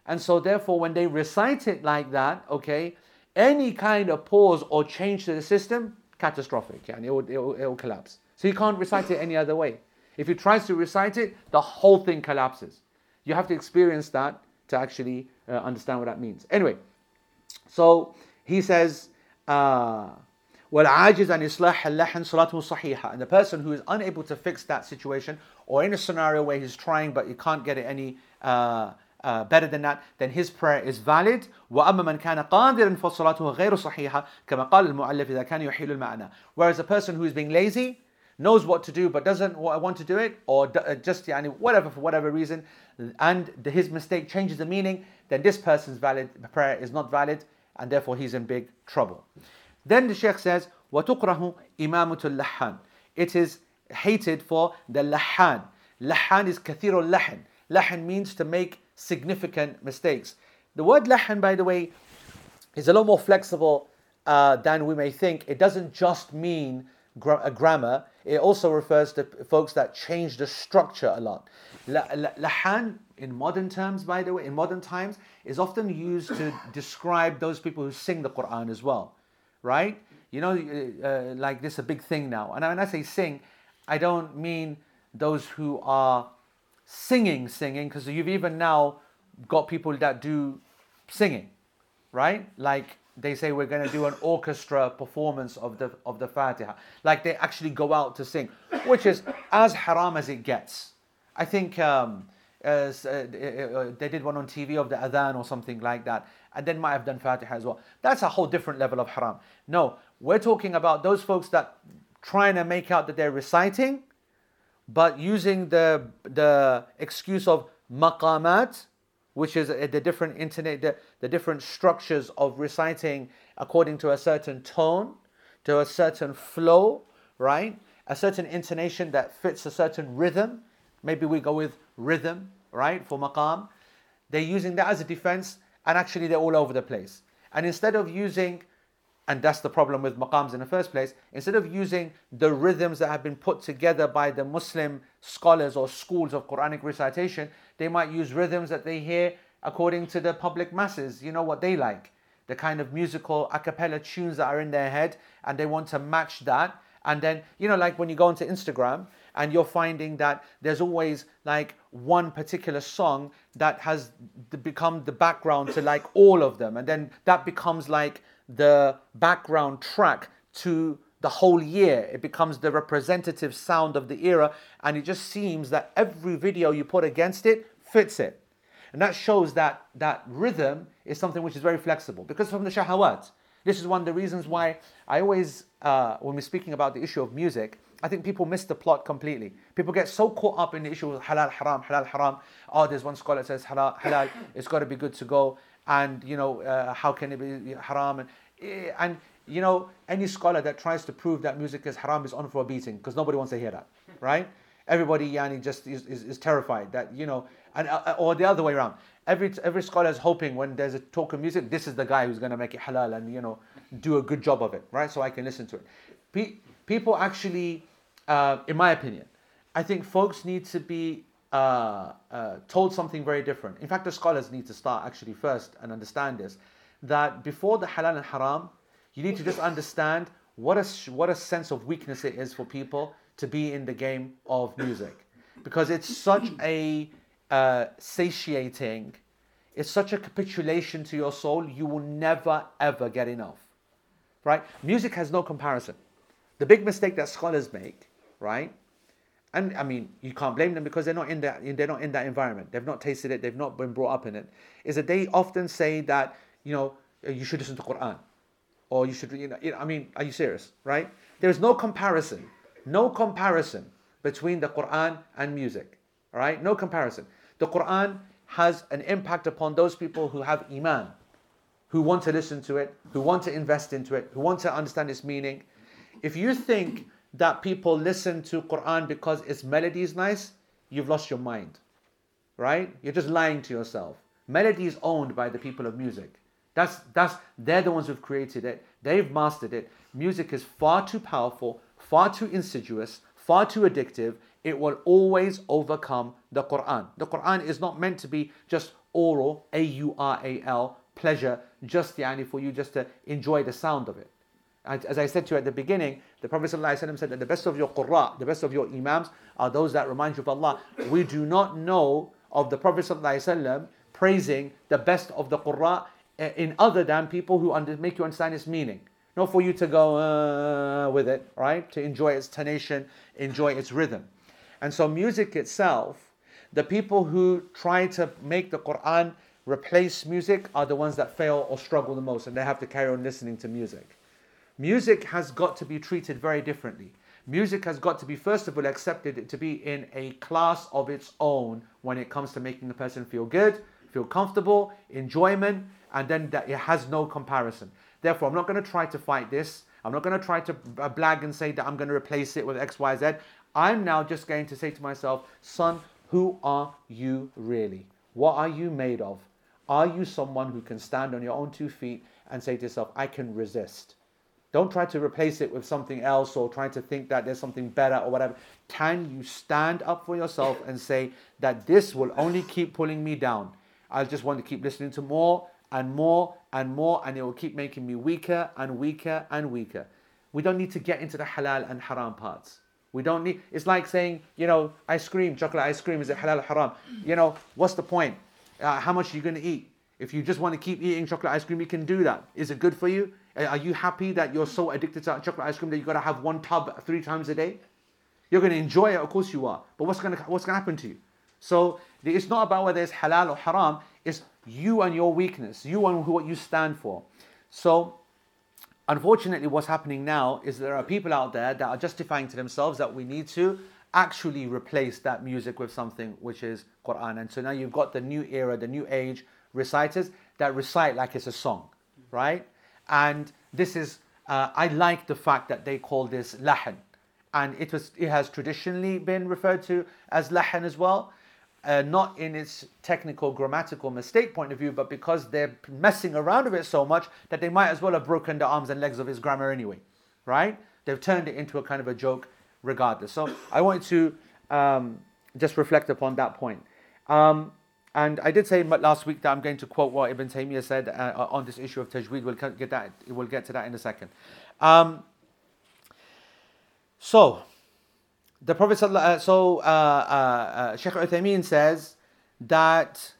And so, therefore, when they recite it like that, okay, any kind of pause or change to the system, catastrophic, and it will, it, will, it will collapse. So you can't recite it any other way. If he tries to recite it, the whole thing collapses. You have to experience that to actually uh, understand what that means. Anyway, so he says, uh, وَالْعَاجِزْ عَنْ إِصْلَاحِ اللَّحْنِ صَلَاتُهُ صَحِيحًا And the person who is unable to fix that situation, or in a scenario where he's trying but he can't get it any uh, uh, better than that, then his prayer is valid. وأما من كان قادرا فصلاته غير صحيحة كما قال المؤلف إذا كان يحيل المعنى. Whereas a person who is being lazy, knows what to do but doesn't want to do it, or uh, just yani, whatever for whatever reason, and his mistake changes the meaning, then this person's valid prayer is not valid, and therefore he's in big trouble. Then the Sheikh says, وَتُقْرَهُ إِمَامُةُ اللَّحَّانِ It is hated for the lahan. Lahan is kathirul lahan. Lahan means to make significant mistakes. The word lahan, by the way, is a lot more flexible uh, than we may think. It doesn't just mean gra- a grammar, it also refers to folks that change the structure a lot. Lahan, in modern terms, by the way, in modern times, is often used to describe those people who sing the Quran as well, right? You know, uh, uh, like this is a big thing now. And when I say sing, I don't mean those who are singing, singing, because you've even now got people that do singing, right? Like they say we're going to do an orchestra performance of the of the Fatiha. Like they actually go out to sing, which is as haram as it gets. I think um, uh, uh, uh, they did one on TV of the adhan or something like that, and then might have done Fatiha as well. That's a whole different level of haram. No, we're talking about those folks that trying to make out that they're reciting, but using the the excuse of maqamat which is uh, the different internet, the, the different structures of reciting according to a certain tone, to a certain flow, right? A certain intonation that fits a certain rhythm. Maybe we go with rhythm, right, for maqam. They're using that as a defense, and actually they're all over the place. And instead of using, and that's the problem with maqams in the first place, instead of using the rhythms that have been put together by the Muslim scholars or schools of Quranic recitation, they might use rhythms that they hear according to the public masses, you know what they like. The kind of musical a cappella tunes that are in their head, and they want to match that. And then, you know, like when you go onto Instagram and you're finding that there's always like one particular song that has become the background to like all of them. And then that becomes like the background track to the whole year. It becomes the representative sound of the era, and it just seems that every video you put against it fits it. And that shows that that rhythm is something which is very flexible because from the shahawat. This is one of the reasons why I always, uh, when we're speaking about the issue of music, I think people miss the plot completely. People get so caught up in the issue of halal, haram, halal, haram. Oh, there's one scholar that says halal, halal, it's got to be good to go. And, you know, uh, how can it be haram? And, eh, and you know, any scholar that tries to prove that music is haram is on for a beating because nobody wants to hear that, right? Everybody, yani, just is, is, is terrified that, you know, and uh, uh or the other way around. Every, every scholar is hoping when there's a talk of music, this is the guy who's going to make it halal and, you know, do a good job of it, right? So I can listen to it. Pe- people actually, uh, in my opinion, I think folks need to be uh, uh, told something very different. In fact, the scholars need to start actually first and understand this that before the halal and haram, you need to just understand what a, what a sense of weakness it is for people to be in the game of music. Because it's such a uh, satiating, it's such a capitulation to your soul, you will never ever get enough. Right? Music has no comparison. The big mistake that scholars make, right? And I mean, you can't blame them because they're not in that they're not in that environment. They've not tasted it. They've not been brought up in it. Is that they often say that you know uh, you should listen to Quran or you should, you know, I mean, are you serious, right? There's no comparison, no comparison between the Quran and music, all right? No comparison. The Quran has an impact upon those people who have Iman, who want to listen to it, who want to invest into it, who want to understand its meaning. If you think that people listen to Quran because its melody is nice, you've lost your mind, right? You're just lying to yourself. Melody is owned by the people of music. That's that's they're the ones who've created it. They've mastered it. Music is far too powerful, far too insidious, far too addictive. It will always overcome the Quran. The Quran is not meant to be just oral, A U R A L, pleasure, just yani, for you just to enjoy the sound of it. As I said to you at the beginning, the Prophet ﷺ said that the best of your qurra, the best of your imams, are those that remind you of Allah. We do not know of the Prophet ﷺ praising the best of the qurra eh, in other than people who under, make you understand its meaning. Not for you to go uh, with it, right? To enjoy its tonation, enjoy its rhythm. And so, music itself, the people who try to make the Quran replace music are the ones that fail or struggle the most, and they have to carry on listening to music. Music has got to be treated very differently. Music has got to be, first of all, accepted to be in a class of its own when it comes to making a person feel good, feel comfortable, enjoyment, and then that it has no comparison. Therefore, I'm not going to try to fight this. I'm not going to try to blag and say that I'm going to replace it with X, Y, Z. I'm now just going to say to myself, son, who are you really? What are you made of? Are you someone who can stand on your own two feet and say to yourself, I can resist? Don't try to replace it with something else or try to think that there's something better or whatever. Can you stand up for yourself and say that this will only keep pulling me down? I just want to keep listening to more and more and more, and it will keep making me weaker and weaker and weaker. We don't need to get into the halal and haram parts. We don't need, it's like saying, you know, ice cream, chocolate ice cream, is it halal or haram? You know, what's the point? Uh, how much are you going to eat? If you just want to keep eating chocolate ice cream, you can do that. Is it good for you? Are you happy that you're so addicted to chocolate ice cream that you've got to have one tub three times a day? You're going to enjoy it, of course you are. But what's going to, what's going to happen to you? So it's not about whether it's halal or haram. It's you and your weakness, you and what you stand for. So, unfortunately, what's happening now is there are people out there that are justifying to themselves that we need to actually replace that music with something which is Quran. And so now you've got the new era, the new age reciters that recite like it's a song, right? And this is, uh, I like the fact that they call this lahan. And it, was, it has traditionally been referred to as lahan as well uh, not in its technical grammatical mistake point of view, but because they're messing around with it so much that they might as well have broken the arms and legs of his grammar anyway, right? They've turned it into a kind of a joke regardless. So I wanted to um, just reflect upon that point. Um, and I did say last week that I'm going to quote what Ibn Taymiyyah said uh, on this issue of tajweed. We'll get that. We'll get to that in a second. Um, so the Prophet uh, so uh, uh, uh, Sheikh Uthaymeen says that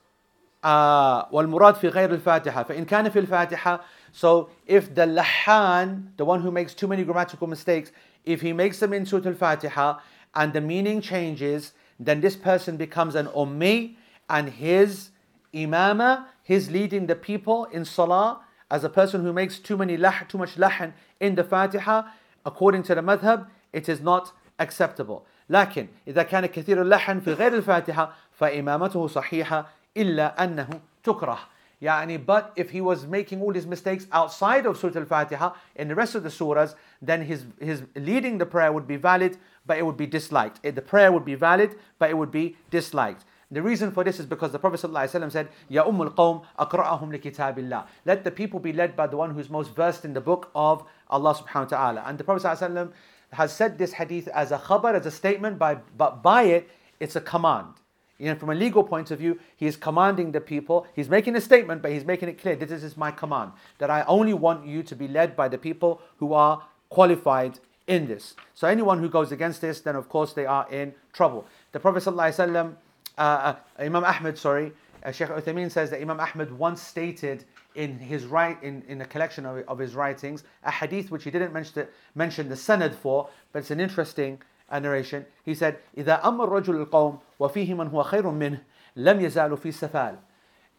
والمراد في غير الفاتحة فإن كان في الفاتحة so if the lahan the one who makes too many grammatical mistakes if he makes them in Surah Al-Fatiha and the meaning changes then this person becomes an ummi and his imama his leading the people in salah as a person who makes too many lah, too much lahan in the Fatiha according to the madhab it is not acceptable لكن إذا كان كثير اللحن في غير الفاتحة فإمامته صحيحة إلا أنه تكره يعني but if he was making all his mistakes outside of Surah Al-Fatiha in the rest of the surahs then his, his leading the prayer would be valid but it would be disliked the prayer would be valid but it would be disliked the reason for this is because the Prophet ﷺ said, Ya Ummul Qawm akra'ahum li kitabillah. Let the people be led by the one who's most versed in the book of Allah subhanahu wa ta'ala. And the Prophet ﷺ has said this hadith as a khabar, as a statement, by, but by it, it's a command. You know, from a legal point of view, he is commanding the people. He's making a statement, but he's making it clear this is my command that I only want you to be led by the people who are qualified in this. So anyone who goes against this, then of course they are in trouble. The Prophet ﷺ, uh, uh, Imam Ahmed, sorry, uh, Sheikh Uthaymeen says that Imam Ahmed once stated in his right in, in a collection of, of his writings a hadith which he didn't mention, mention the sanad for, but it's an interesting uh, narration. He said, إذا أمر رجل القوم وفيه من هو خير منه لم يزالوا في سفال.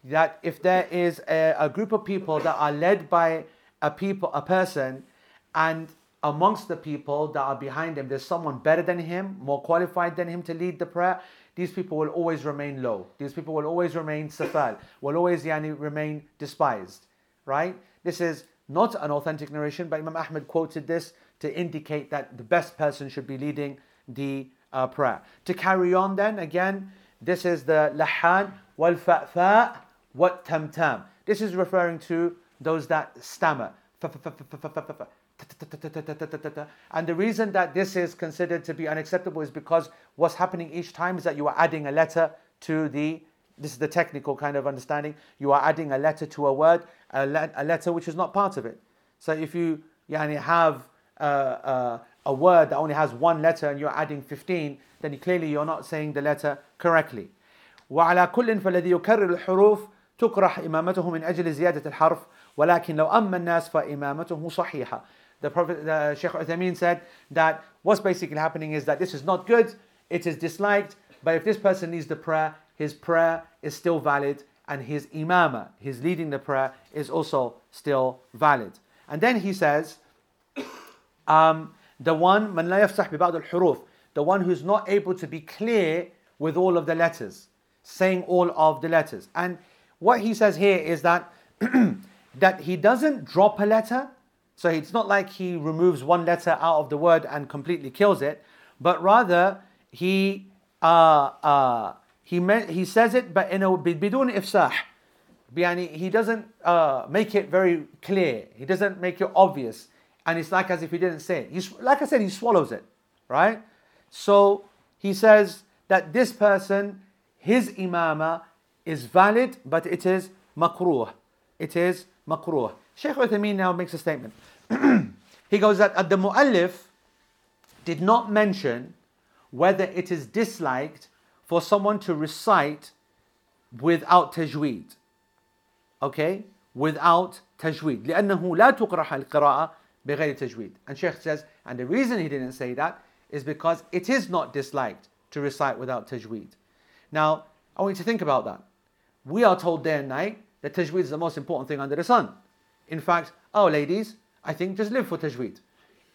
That if there is a, a group of people that are led by a people, a person, and amongst the people that are behind him, there's someone better than him, more qualified than him to lead the prayer these people will always remain low. These people will always remain safal, will always yani, remain despised. Right? This is not an authentic narration, but Imam Ahmed quoted this to indicate that the best person should be leading the uh, prayer. To carry on then, again, this is the lahan wal fa'fa wat tamtam. This is referring to those that stammer. and the reason that this is considered to be unacceptable is because what's happening each time is that you are adding a letter to the this is the technical kind of understanding. You are adding a letter to a word, a, le- a letter which is not part of it. So if you yani, have uh, uh, a word that only has one letter and you're adding 15, then clearly you're not saying the letter correctly. وعلى كل فالذي يكرر الحروف تكره إمامته من أجل زيادة الحرف ولكن لو أما الناس فإمامته صحيحة. the Prophet uh, Sheikh Uthaymeen said that what's basically happening is that this is not good, it is disliked, but if this person needs the prayer, his prayer is still valid and his imam, his leading the prayer, is also still valid. And then he says, um, the one, man la yafsah bi al-huruf, the one who's not able to be clear with all of the letters, saying all of the letters. And what he says here is that that he doesn't drop a letter, so it's not like he removes one letter out of the word and completely kills it, but rather he uh, uh, he meant, he says it, but in a bidun ifsah. He doesn't uh, make it very clear. He doesn't make it obvious, and it's like as if he didn't say it. He's, like I said, he swallows it, right? So he says that this person, his imama, is valid, but it is makruh. It is makruh. Sheikh Uthaymeen now makes a statement he goes that the muallif did not mention whether it is disliked for someone to recite without tajweed. Okay? Without tajweed. لأنه لا تقرح القراءة بغير تجويد. And Sheikh says, and the reason he didn't say that is because it is not disliked to recite without tajweed. Now, I want you to think about that. We are told day and night that tajweed is the most important thing under the sun. In fact, oh ladies, I think just live for tajweed.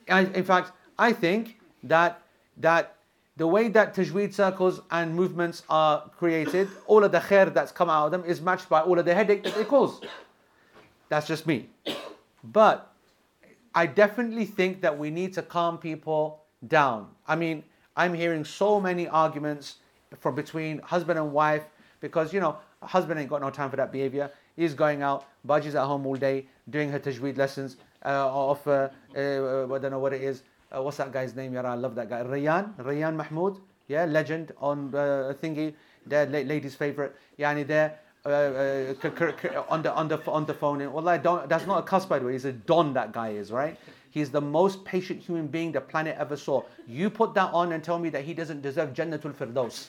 in fact, I think that that the way that tajweed circles and movements are created, all of the khair that's come out of them is matched by all of the headache that they cause. That's just me. But I definitely think that we need to calm people down. I mean, I'm hearing so many arguments from between husband and wife because, you know, husband ain't got no time for that behavior. He's going out, Baji's at home all day, doing her tajweed lessons, uh, off, uh, uh, I don't know what it is, uh, what's that guy's name? Yeah, I love that guy. Rayan, Rayan Mahmoud. Yeah, legend on uh, thingy. Their lady's favorite. Yani there. On the on the on the phone. And, well, don't. That's not a cuss, by the way. He's a don. That guy is right. He's the most patient human being the planet ever saw. You put that on and tell me that he doesn't deserve Jannatul Firdaus.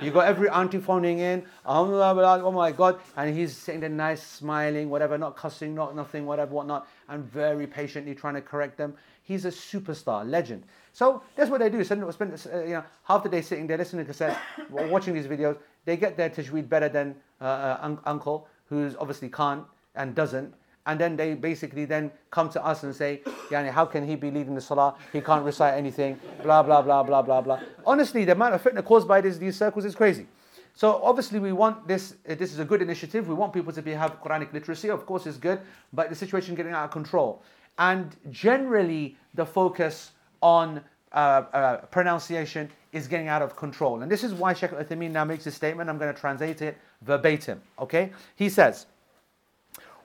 you got every auntie phoning in, oh my God, and he's sitting there nice, smiling, whatever, not cussing, not nothing, whatever, whatnot, and very patiently trying to correct them. He's a superstar, legend. So that's what they do. Spend, spend uh, you know, half the day sitting there listening to cassettes, watching these videos. They get their tajweed better than uh, uh, un- uncle, who's obviously can't and doesn't and then they basically then come to us and say, Yani, how can he be leading the salah? He can't recite anything, blah, blah, blah, blah, blah, blah. Honestly, the amount of fitna caused by this, these circles is crazy. So obviously we want this, uh, this is a good initiative. We want people to be, have Quranic literacy, of course it's good, but the situation getting out of control. And generally the focus on uh, uh, pronunciation is getting out of control. And this is why Sheikh Uthaymeen now makes a statement. I'm going to translate it verbatim. Okay? He says,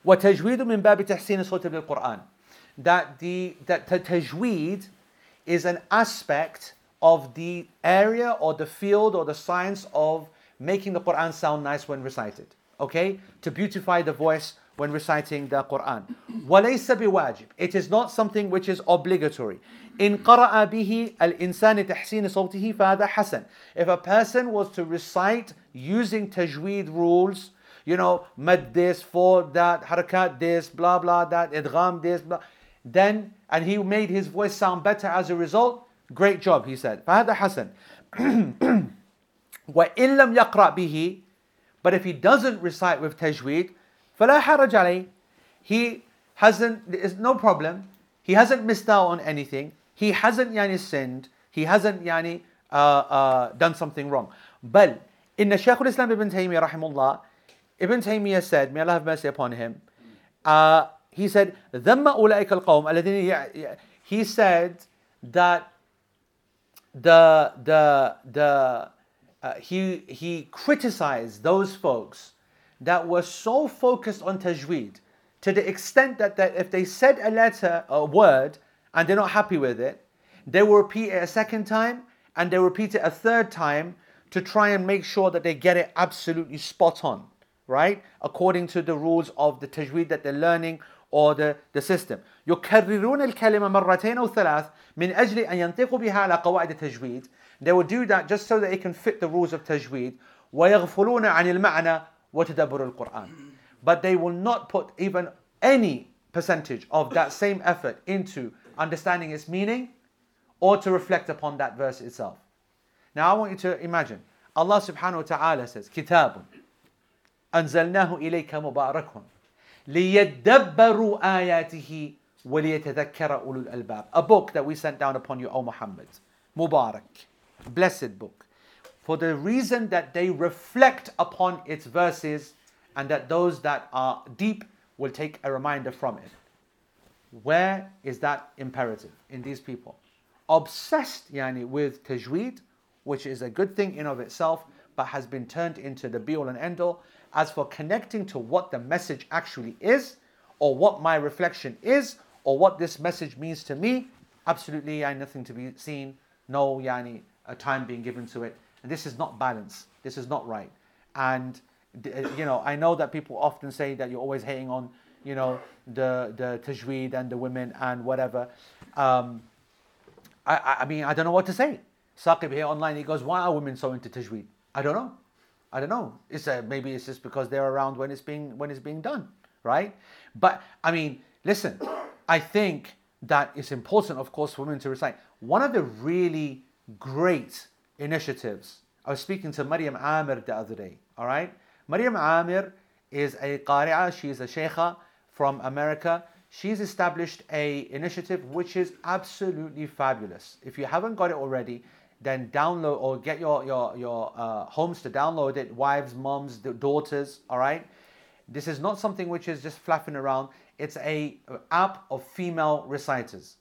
وتجويد من باب تحسين الصوت بالقرآن that the that tajweed is an aspect of the area or the field or the science of making the Quran sound nice when recited okay to beautify the voice when reciting the Quran وليس بواجب it is not something which is obligatory إن قرأ به الإنسان تحسين صوته فهذا حسن if a person was to recite using tajweed rules you know, mad this, for that, harakat this, blah blah that, idgham this, blah. Then, and he made his voice sound better as a result. Great job, he said. فهذا حسن. وإن لم يقرأ به, but if he doesn't recite with tajweed, فلا حرج عليه. He hasn't, there's no problem. He hasn't missed out on anything. He hasn't yani sinned. He hasn't yani uh, uh, done something wrong. بل إن شيخ الإسلام ابن تيمية رحمه الله Ibn Taymiyyah said, may Allah have mercy upon him, uh, he said, ذم أولئك القوم الذين he said that the the the uh, he he criticized those folks that were so focused on tajweed to the extent that, that if they said a letter, a word, and they're not happy with it, they will repeat it a second time and they repeat it a third time to try and make sure that they get it absolutely spot on, right? According to the rules of the tajweed that they're learning or the, the system. يكررون الكلمة مرتين أو ثلاث من أجل أن ينطقوا بها على قواعد التجويد. They will do that just so that it can fit the rules of tajweed. ويغفلون عن المعنى وتدبر القرآن. But they will not put even any percentage of that same effort into understanding its meaning or to reflect upon that verse itself. Now I want you to imagine Allah subhanahu wa ta'ala says, كتاب أنزلناه إليك مبارك ليدبروا آياته وليتذكر أولو الألباب. A book that we sent down upon you, O Muhammad. Mubarak. Blessed book. For the reason that they reflect upon its verses and that those that are deep will take a reminder from it. Where is that imperative in these people? Obsessed yani, with tajweed, which is a good thing in of itself, but has been turned into the be all and end all. as for connecting to what the message actually is, or what my reflection is, or what this message means to me, absolutely yani, nothing to be seen, no yani, a time being given to it. And this is not balance. This is not right. And you know, I know that people often say that you're always hating on you know, the, the tajweed and the women and whatever. Um, I, I mean, I don't know what to say. Saqib here online, he goes, why are women so into tajweed? I don't know. I don't know. It's a, maybe it's just because they're around when it's being when it's being done, right? But I mean, listen, I think that it's important, of course, for women to recite. One of the really great initiatives. I was speaking to Maryam Amir the other day. All right, Maryam Amir is a qari'ah. She is a sheikha from America. She's established a initiative which is absolutely fabulous. If you haven't got it already, then download or get your your your uh, homes to download it. Wives, moms, daughters. All right. This is not something which is just flapping around. It's a app of female reciters,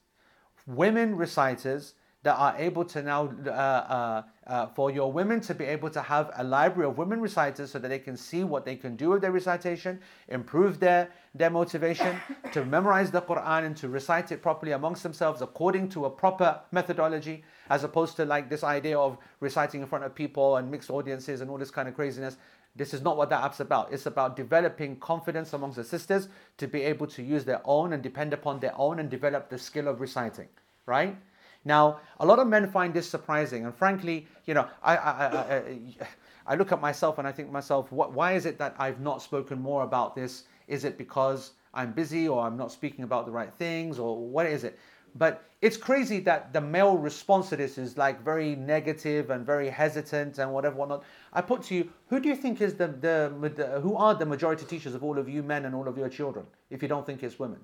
women reciters that are able to now, uh, uh, uh, for your women to be able to have a library of women reciters so that they can see what they can do with their recitation, improve their, their motivation to memorize the Quran and to recite it properly amongst themselves according to a proper methodology, as opposed to like this idea of reciting in front of people and mixed audiences and all this kind of craziness. This is not what that app's about. It's about developing confidence amongst the sisters to be able to use their own and depend upon their own and develop the skill of reciting, right? Now, a lot of men find this surprising, and frankly, you know, I, I, I, I look at myself and I think to myself, what, why is it that I've not spoken more about this? Is it because I'm busy or I'm not speaking about the right things or what is it? But it's crazy that the male response to this is like very negative and very hesitant and whatever, whatnot. I put to you, who do you think is the, the, the who are the majority teachers of all of you men and all of your children, if you don't think it's women?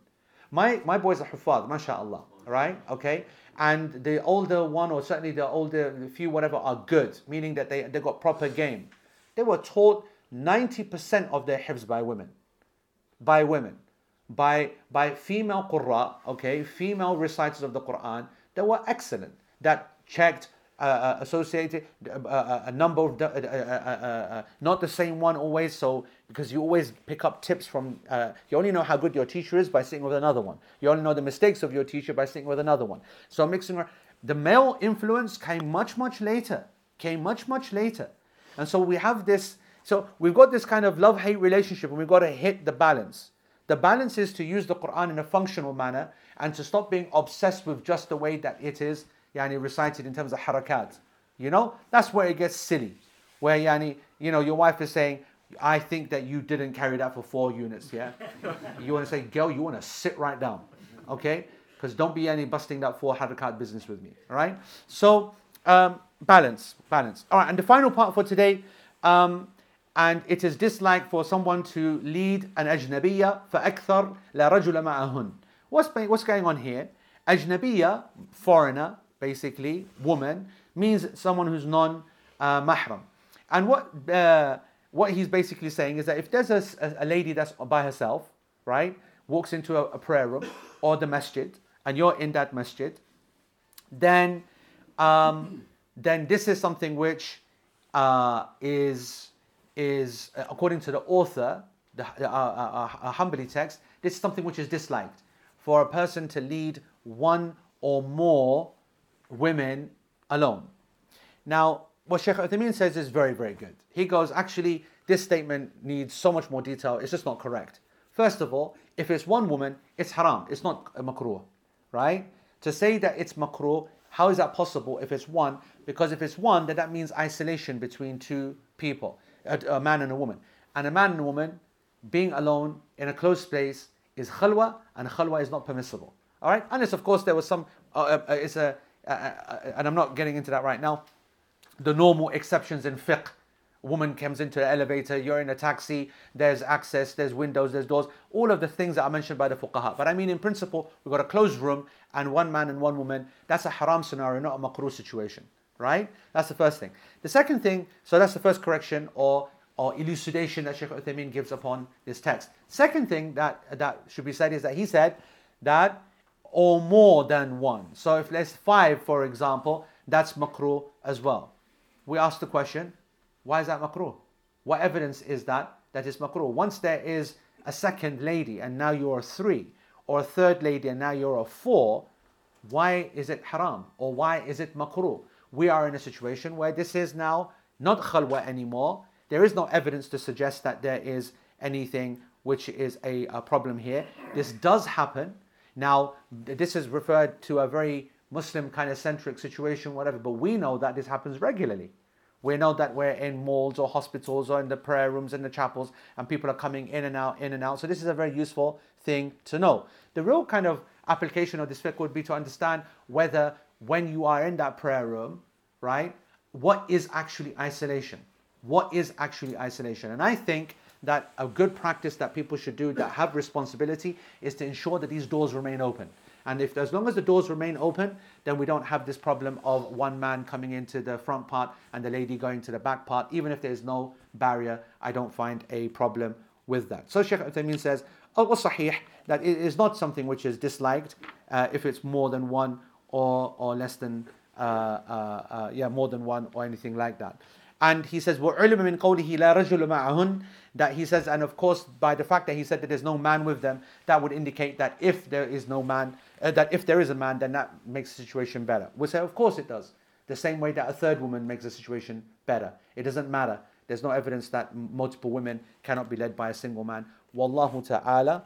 My, my boys are hufad, mashallah, right? Okay? And the older one or certainly the older few whatever are good meaning that they, they got proper game. They were taught 90% of their hifz by women. By women. By by female qurra okay female reciters of the quran that were excellent that checked uh, uh, associated uh, uh a number of uh, uh, not the same one always so because you always pick up tips from you only know how good your teacher is by sitting with another one. You only know the mistakes of your teacher by sitting with another one. So mixing the male influence came much much later came much much later. And so we have this so we've got this kind of love hate relationship and we've got to hit the balance. The balance is to use the quran in a functional manner and to stop being obsessed with just the way that it is yani recited in terms of harakat. You know, that's where it gets silly. Where yani, you know, your wife is saying, I think that you didn't carry that for four units, yeah? you want to say, girl, you want to sit right down, okay? Because don't be any busting that four harakat business with me, all right? So, um, balance, balance. All right, and the final part for today, um, and it is disliked for someone to lead an ajnabiyya فأكثر لا رجل معهن. What's, what's going on here? Ajnabiyya, foreigner, basically, woman, means someone who's non uh, mahram. And what, uh, what he's basically saying is that if there's a, a lady that's by herself, right, walks into a, a, prayer room or the masjid, and you're in that masjid, then, um, then this is something which uh, is, is according to the author, the uh, uh, uh, Hanbali text, This is something which is disliked. For a person to lead one or more women alone. Now, what Sheikh Uthaymeen says is very, very good. He goes, actually, this statement needs so much more detail, it's just not correct. First of all, if it's one woman, it's haram, it's not makruh, right? To say that it's makruh, how is that possible if it's one? Because if it's one, then that means isolation between two people, a, a man and a woman. And a man and a woman being alone in a closed place is khalwa, and khalwa is not permissible. All right, unless of course there was some. Uh, uh, uh it's a, Uh, uh, uh, and I'm not getting into that right now. The normal exceptions in fiqh. A woman comes into the elevator, you're in a taxi, there's access, there's windows, there's doors, all of the things that are mentioned by the fuqaha. But I mean, in principle, we've got a closed room and one man and one woman. That's a haram scenario, not a makruh situation, right? That's the first thing. The second thing, so that's the first correction or or elucidation that Sheikh Uthaymeen gives upon this text. Second thing that, that should be said is that he said that or more than one. So if there's five, for example, that's makruh as well. We ask the question, why is that makruh? What evidence is that that is makruh? Once there is a second lady and now you're three, or a third lady and now you're a four, why is it haram? Or why is it makruh? We are in a situation where this is now not khalwa anymore, there is no evidence to suggest that there is anything which is a, a problem here. This does happen. Now, this is referred to a very Muslim kind of centric situation, whatever, but we know that this happens regularly. We know that we're in malls or hospitals or in the prayer rooms and the chapels, and people are coming in and out, in and out. So, this is a very useful thing to know. The real kind of application of this fiqh would be to understand whether when you are in that prayer room, right, what is actually isolation? what is actually isolation. And I think that a good practice that people should do that have responsibility is to ensure that these doors remain open. And if as long as the doors remain open, then we don't have this problem of one man coming into the front part and the lady going to the back part. Even if there's no barrier, I don't find a problem with that. So Sheikh Uthaymeen says, oh, sahih, that it is not something which is disliked uh, if it's more than one or, or less than, uh, uh, uh yeah, more than one or anything like that. And he says, وَعُلِمَ مِنْ قَوْلِهِ لَا رَجُلُ مَعَهُنْ That he says, and of course, by the fact that he said that there's no man with them, that would indicate that if there is no man, uh, that if there is a man, then that makes the situation better. We say, of course it does. The same way that a third woman makes the situation better. It doesn't matter. There's no evidence that multiple women cannot be led by a single man. Wallahu ta'ala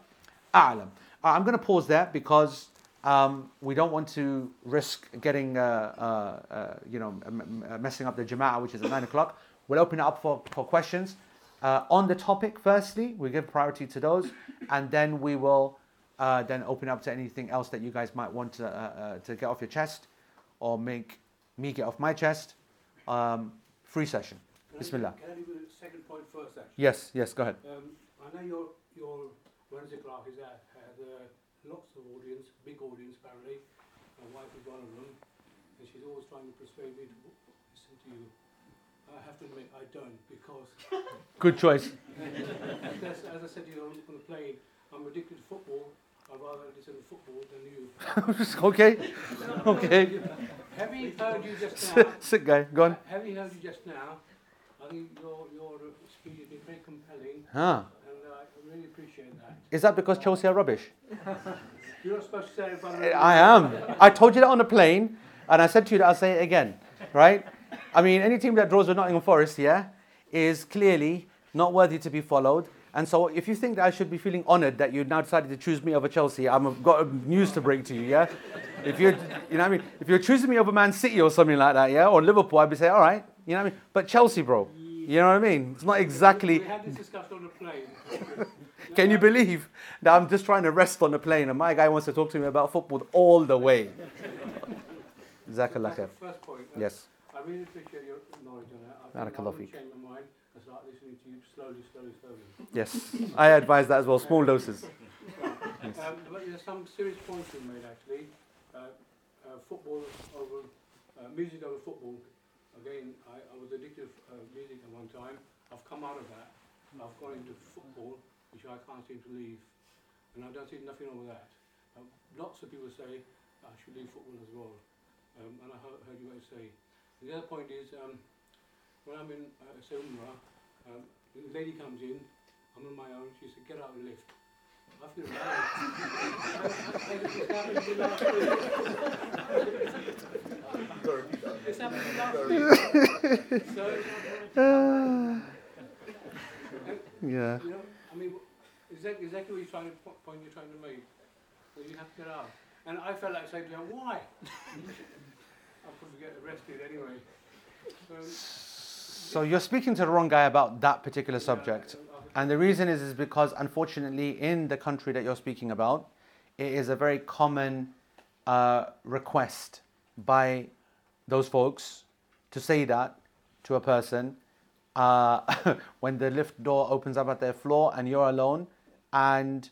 a'lam. Uh, I'm going to pause there because um, we don't want to risk getting, uh, uh, uh you know, m- messing up the jama'ah, which is at 9 o'clock. We'll open it up for, for questions. Uh, on the topic, firstly, we give priority to those, and then we will uh, then open up to anything else that you guys might want to, to get off your chest or make me get off my chest. Um, free session. Can Bismillah. I, can I do a second point first, actually? Yes, yes, go ahead. Um, I know your, your Wednesday class is at, had lots of audience, big audience apparently. My wife is one of them, and she's always trying to persuade me to listen to you. I have to admit, I don't because. Good choice. as, as I said to you on, on the plane, I'm addicted to football. I'd rather listen to football than you. okay. okay. Having heard you just now. Sick guy, go on. Having heard you just now, I think your your uh, speech has been very compelling. Huh. Really appreciate that. Is that because Chelsea are rubbish? You're not supposed to say it in front of me. I am. I told you that on the plane, and I said to you that I'll say it again, right? I mean, any team that draws with Nottingham Forest, yeah, is clearly not worthy to be followed. And so, if you think that I should be feeling honoured that you now decided to choose me over Chelsea, I've got news to break to you, yeah. If you're, you know, what I mean, if you're choosing me over Man City or something like that, yeah, or Liverpool, I'd be saying, all right, you know what I mean. But Chelsea, bro, you know what I mean. It's not exactly. We had this discussion on the plane. Can you believe that I'm just trying to rest on the plane and my guy wants to talk to me about football all the way? Jazakallah khair. First point. Uh, yes. I really appreciate your knowledge on that. I think change my mind and start listening to you slowly, slowly, slowly. Yes, I advise that as well, small doses. yes. um, but there's some serious points you made actually. Uh, uh, football over, uh, music over football. Again, I, I was addicted to uh, music at one time. I've come out of that. I've gone into football which I can't seem to leave. And I don't see nothing wrong with that. Um, lots of people say I should leave football as well. Um, and I heard, heard you guys say. And the other point is, um, when I'm in uh, Umrah, um, the lady comes in, I'm on my own, she said, get out of the lift. I feel It's happened last week. So, Yeah. you know, Mean, exactly, exactly what you're trying to, po- point you're trying to make. So you have to get out. And I felt like saying to him, why? I'll probably get arrested anyway. So, So you're speaking to the wrong guy about that particular subject. And the reason is, is because unfortunately, in the country that you're speaking about, it is a very common uh, request by those folks to say that to a person uh, when the lift door opens up at their floor and you're alone, and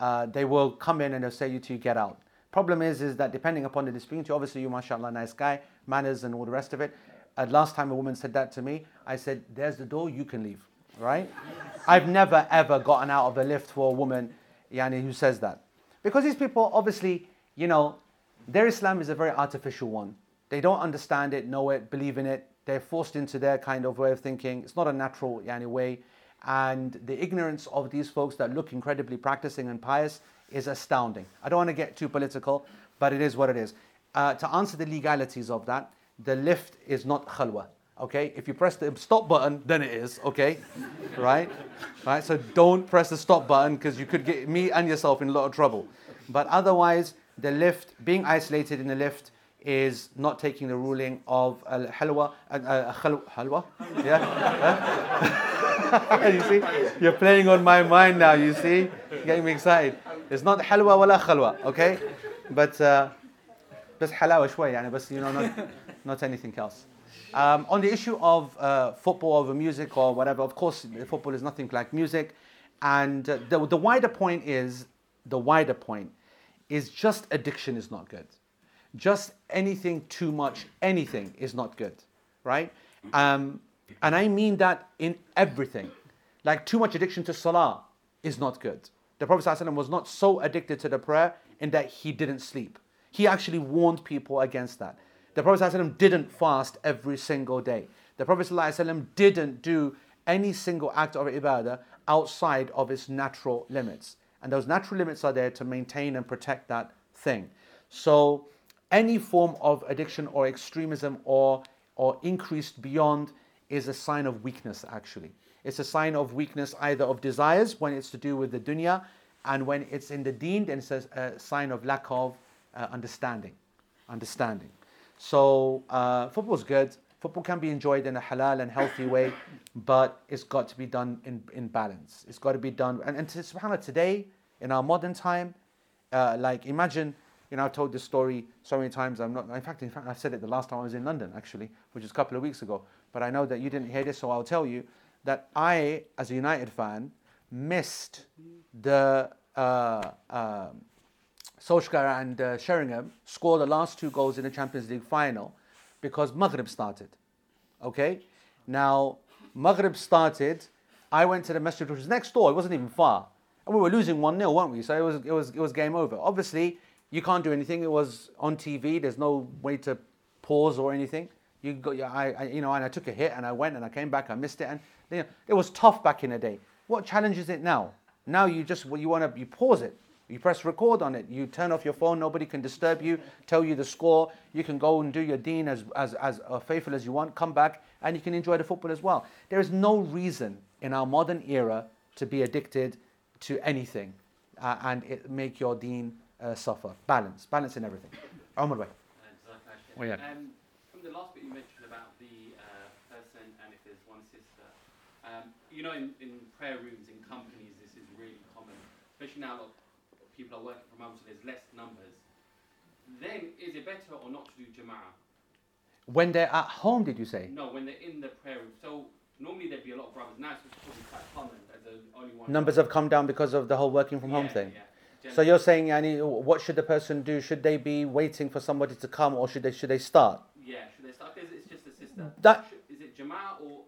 uh, they will come in and they'll say you to you get out. Problem is, is that depending upon the dispute, obviously you, mashallah, nice guy, manners and all the rest of it. Uh, last time a woman said that to me, I said, "There's the door, you can leave." Right? I've never ever gotten out of a lift for a woman, yani, who says that, because these people obviously, you know, their Islam is a very artificial one. They don't understand it, know it, believe in it. They're forced into their kind of way of thinking. It's not a natural yani, way. And the ignorance of these folks that look incredibly practicing and pious is astounding. I don't want to get too political, but it is what it is. Uh, to answer the legalities of that, the lift is not khalwa. Okay, if you press the stop button, then it is. Okay, right, right. So don't press the stop button because you could get me and yourself in a lot of trouble. But otherwise, the lift, being isolated in the lift, is not taking the ruling of al halwa, uh, uh, khal- halwa, yeah. you see, you're playing on my mind now. You see, getting me excited. It's not halwa wala khalwa, okay? But uh, بس حلاوة شوي يعني بس you know not, not anything else. Um, on the issue of uh, football over music or whatever, of course, football is nothing like music. And uh, the, the wider point is, the wider point is just addiction is not good. Just anything too much, anything is not good, right? Um, and I mean that in everything. Like too much addiction to salah is not good. The Prophet ﷺ was not so addicted to the prayer in that he didn't sleep. He actually warned people against that. The Prophet ﷺ didn't fast every single day. The Prophet ﷺ didn't do any single act of ibadah outside of its natural limits. And those natural limits are there to maintain and protect that thing. So any form of addiction or extremism or, or increased beyond is a sign of weakness actually. It's a sign of weakness either of desires when it's to do with the dunya and when it's in the deen then it's a, a sign of lack of uh, understanding. Understanding. So uh, football's good. Football can be enjoyed in a halal and healthy way, but it's got to be done in, in balance. It's got to be done. And, and to, subhanAllah, today, in our modern time, uh, like imagine, you know, I've told this story so many times. I'm not, in fact, in fact, I said it the last time I was in London, actually, which is a couple of weeks ago. But I know that you didn't hear this, so I'll tell you that I, as a United fan, missed the uh, uh, Solskjaer and uh, Sheringham score the last two goals in the Champions League final because Maghrib started. Okay? Now, Maghrib started. I went to the masjid, which was next door. It wasn't even far. And we were losing 1 0, weren't we? So it was, it, was, it was game over. Obviously, you can't do anything. It was on TV. There's no way to pause or anything. You got, I, I, you know, and I took a hit and I went and I came back. I missed it. And you know, it was tough back in the day. What challenge is it now? Now you just, you want to, you pause it. You press record on it. You turn off your phone. Nobody can disturb you. Tell you the score. You can go and do your deen as as as uh, faithful as you want. Come back and you can enjoy the football as well. There is no reason in our modern era to be addicted to anything uh, and it make your deen uh, suffer. Balance, balance in everything. Omar way. Oh, yeah. Um, from the last bit you mentioned about the uh, person and if there's one sister, um, you know, in, in prayer rooms in companies, this is really common, especially now. that people are working from home, so there's less numbers. Then is it better or not to do jama'ah? When they're at home, did you say? No, when they're in the prayer room. So normally there'd be a lot of brothers. Now it's probably quite common as the only one. Numbers have come down because of the whole working from home thing. yeah. So you're saying, Yani, what should the person do? Should they be waiting for somebody to come, or should they should they start? Yeah, should they start? Is it's just a sister? That- is it jama'ah or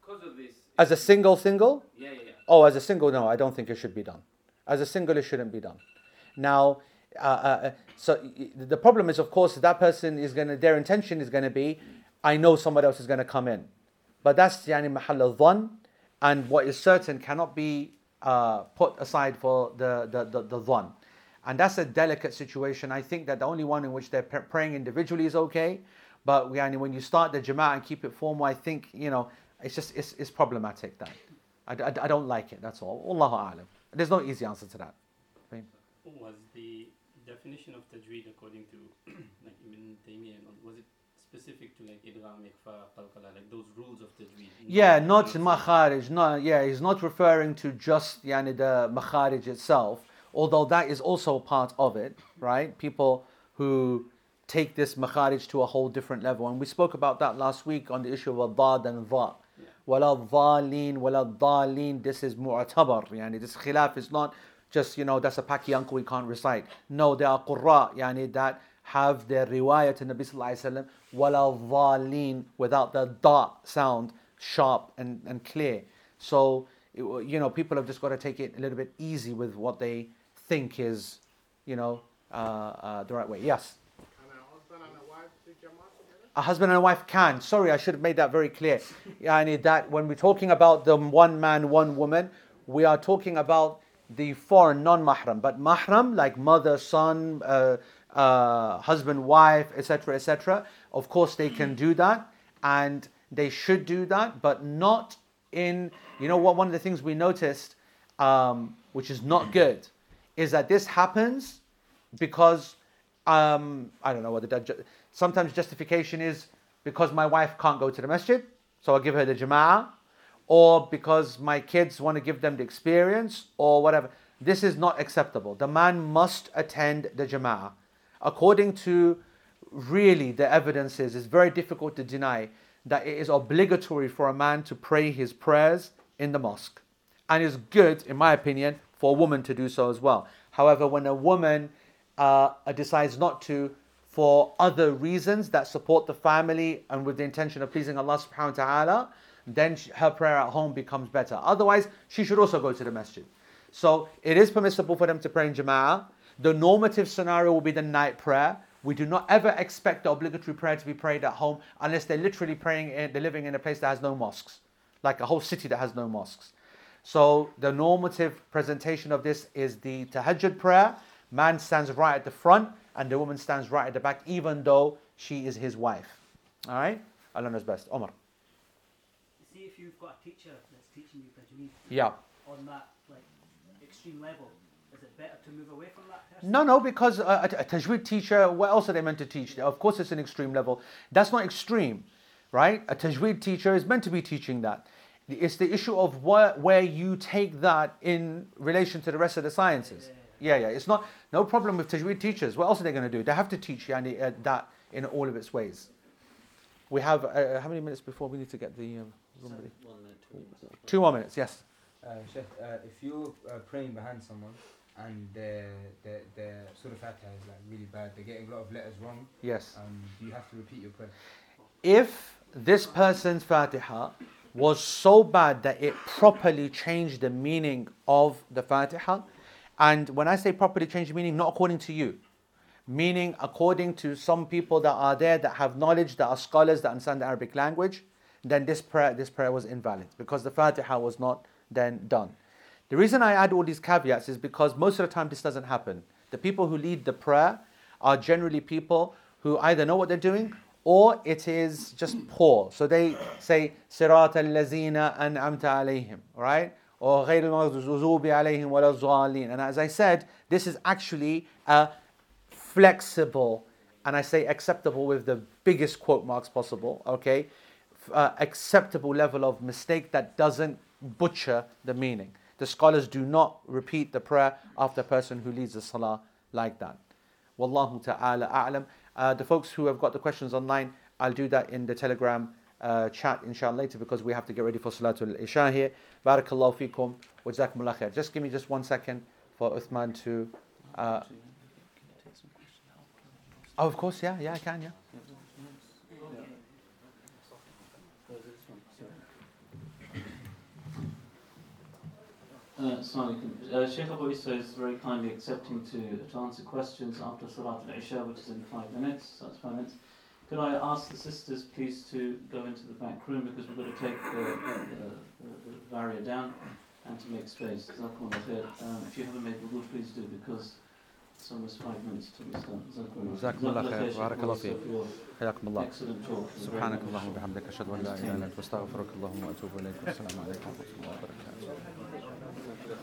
because of this? As a single single? Yeah, yeah, yeah. Oh, as a single, no, I don't think it should be done. As a single, it shouldn't be done. Now, uh, uh, so the problem is, of course, that person is going to, their intention is going to be, I know somebody else is going to come in. But that's yani mahal al-dhan, and what is certain cannot be uh, put aside for the, the, the, the dhan. And that's a delicate situation. I think that the only one in which they're praying individually is okay. But when you start the jama'ah and keep it formal, I think, you know, it's just, it's, it's problematic that. I, I, I don't like it, that's all. Allahu A'lam. There's no easy answer to that. Was the definition of tajweed according to like Ibn Taymiyyah, was it specific to like idgham, qalqala, like those rules of tajweed? Yeah, not makharij. No, yeah, he's not referring to just yani, the makharij itself, although that is also part of it, right? People who take this makharij to a whole different level. And we spoke about that last week on the issue of dad and dha. Wala dhalin, wala dhalin. This is mu'tabar. Yani this khilaf is not just, you know, that's a paki uncle we can't recite. No, there are qurra, yani that have their riwayat to Nabi Sallallahu Alaihi Wasallam, wala without the da sound sharp and, and clear. So, you know, people have just got to take it a little bit easy with what they think is, you know, uh, uh, the right way. Yes? a husband and a wife can. Sorry, I should have made that very clear. Yani that when we're talking about the one man, one woman, we are talking about the foreign non-mahram. But mahram, like mother, son, uh, uh, husband, wife, etc., etc., of course they can do that, and they should do that, but not in. You know what? One of the things we noticed, um, which is not good, is that this happens because um, I don't know what the Sometimes justification is because my wife can't go to the masjid, so I'll give her the jama'ah, or because my kids want to give them the experience, or whatever. This is not acceptable. The man must attend the jama'ah. According to really the evidences, it's very difficult to deny that it is obligatory for a man to pray his prayers in the mosque. And it's good, in my opinion, for a woman to do so as well. However, when a woman uh, decides not to, for other reasons that support the family and with the intention of pleasing Allah subhanahu wa ta'ala, then her prayer at home becomes better. Otherwise, she should also go to the masjid. So it is permissible for them to pray in jama'ah. The normative scenario will be the night prayer. We do not ever expect the obligatory prayer to be prayed at home unless they're literally praying, in, they're living in a place that has no mosques, like a whole city that has no mosques. So the normative presentation of this is the tahajjud prayer. Man stands right at the front and the woman stands right at the back, even though she is his wife. All right? Allah knows best. Omar. See if you've got a teacher that's teaching you tajweed. Yeah. On that like extreme level, is it better to move away from that? No, no, because a, a, a tajweed teacher, what else are they meant to teach? Of course, it's an extreme level. That's not extreme, right? A tajweed teacher is meant to be teaching that. It's the issue of what, where you take that in relation to the rest of the sciences. Yeah, yeah. It's not no problem with tajweed teachers. What else are they going to do? They have to teach yani, uh, that in all of its ways. We have uh, uh how many minutes before we need to get the um, minute, two, minutes. two more minutes. Yes. Uh, Sheikh, uh, if you're uh, praying behind someone and their their their Surah Fatiha is like really bad, they're getting a lot of letters wrong. Yes. Um, do you have to repeat your prayer? If this person's Fatiha was so bad that it properly changed the meaning of the Fatiha, and when I say properly change meaning, not according to you, meaning according to some people that are there that have knowledge, that are scholars, that understand the Arabic language, then this prayer, this prayer was invalid because the Fatiha was not then done. The reason I add all these caveats is because most of the time this doesn't happen. The people who lead the prayer are generally people who either know what they're doing or it is just poor. So they say, Sirat al-lazina an'amta alayhim, right? or غير المغضوب عليهم ولا الضالين. And as I said, this is actually a flexible, and I say acceptable with the biggest quote marks possible, okay? Uh, acceptable level of mistake that doesn't butcher the meaning. The scholars do not repeat the prayer after a person who leads the salah like that. Wallahu ta'ala a'lam. Uh, the folks who have got the questions online, I'll do that in the Telegram uh, chat inshallah later because we have to get ready for Salatul Isha here. Barakallahu fikum wa jazakumullah khair. Just give me just one second for Uthman to. Uh, oh, of course, yeah, yeah, I can, yeah. Uh, uh, Sheikh Abu Isa is very kindly accepting to, to answer questions after Salat al-Isha, which is in five minutes. So that's five minutes. Could I ask the sisters please to go into the back room because we've got to take the, the, the, the barrier down. and to make space. Jazakumullah khair. Um, if you haven't made wudu, please do because it's almost five minutes till we start. Jazakumullah Jazakumullah khair. Jazakumullah Barakallah khair for your حياكم الله Excellent talk. سبحانك اللهم وبحمدك أشهد أن لا إله إلا أنت واستغفرك اللهم وأتوب إليك والسلام عليكم ورحمة الله وبركاته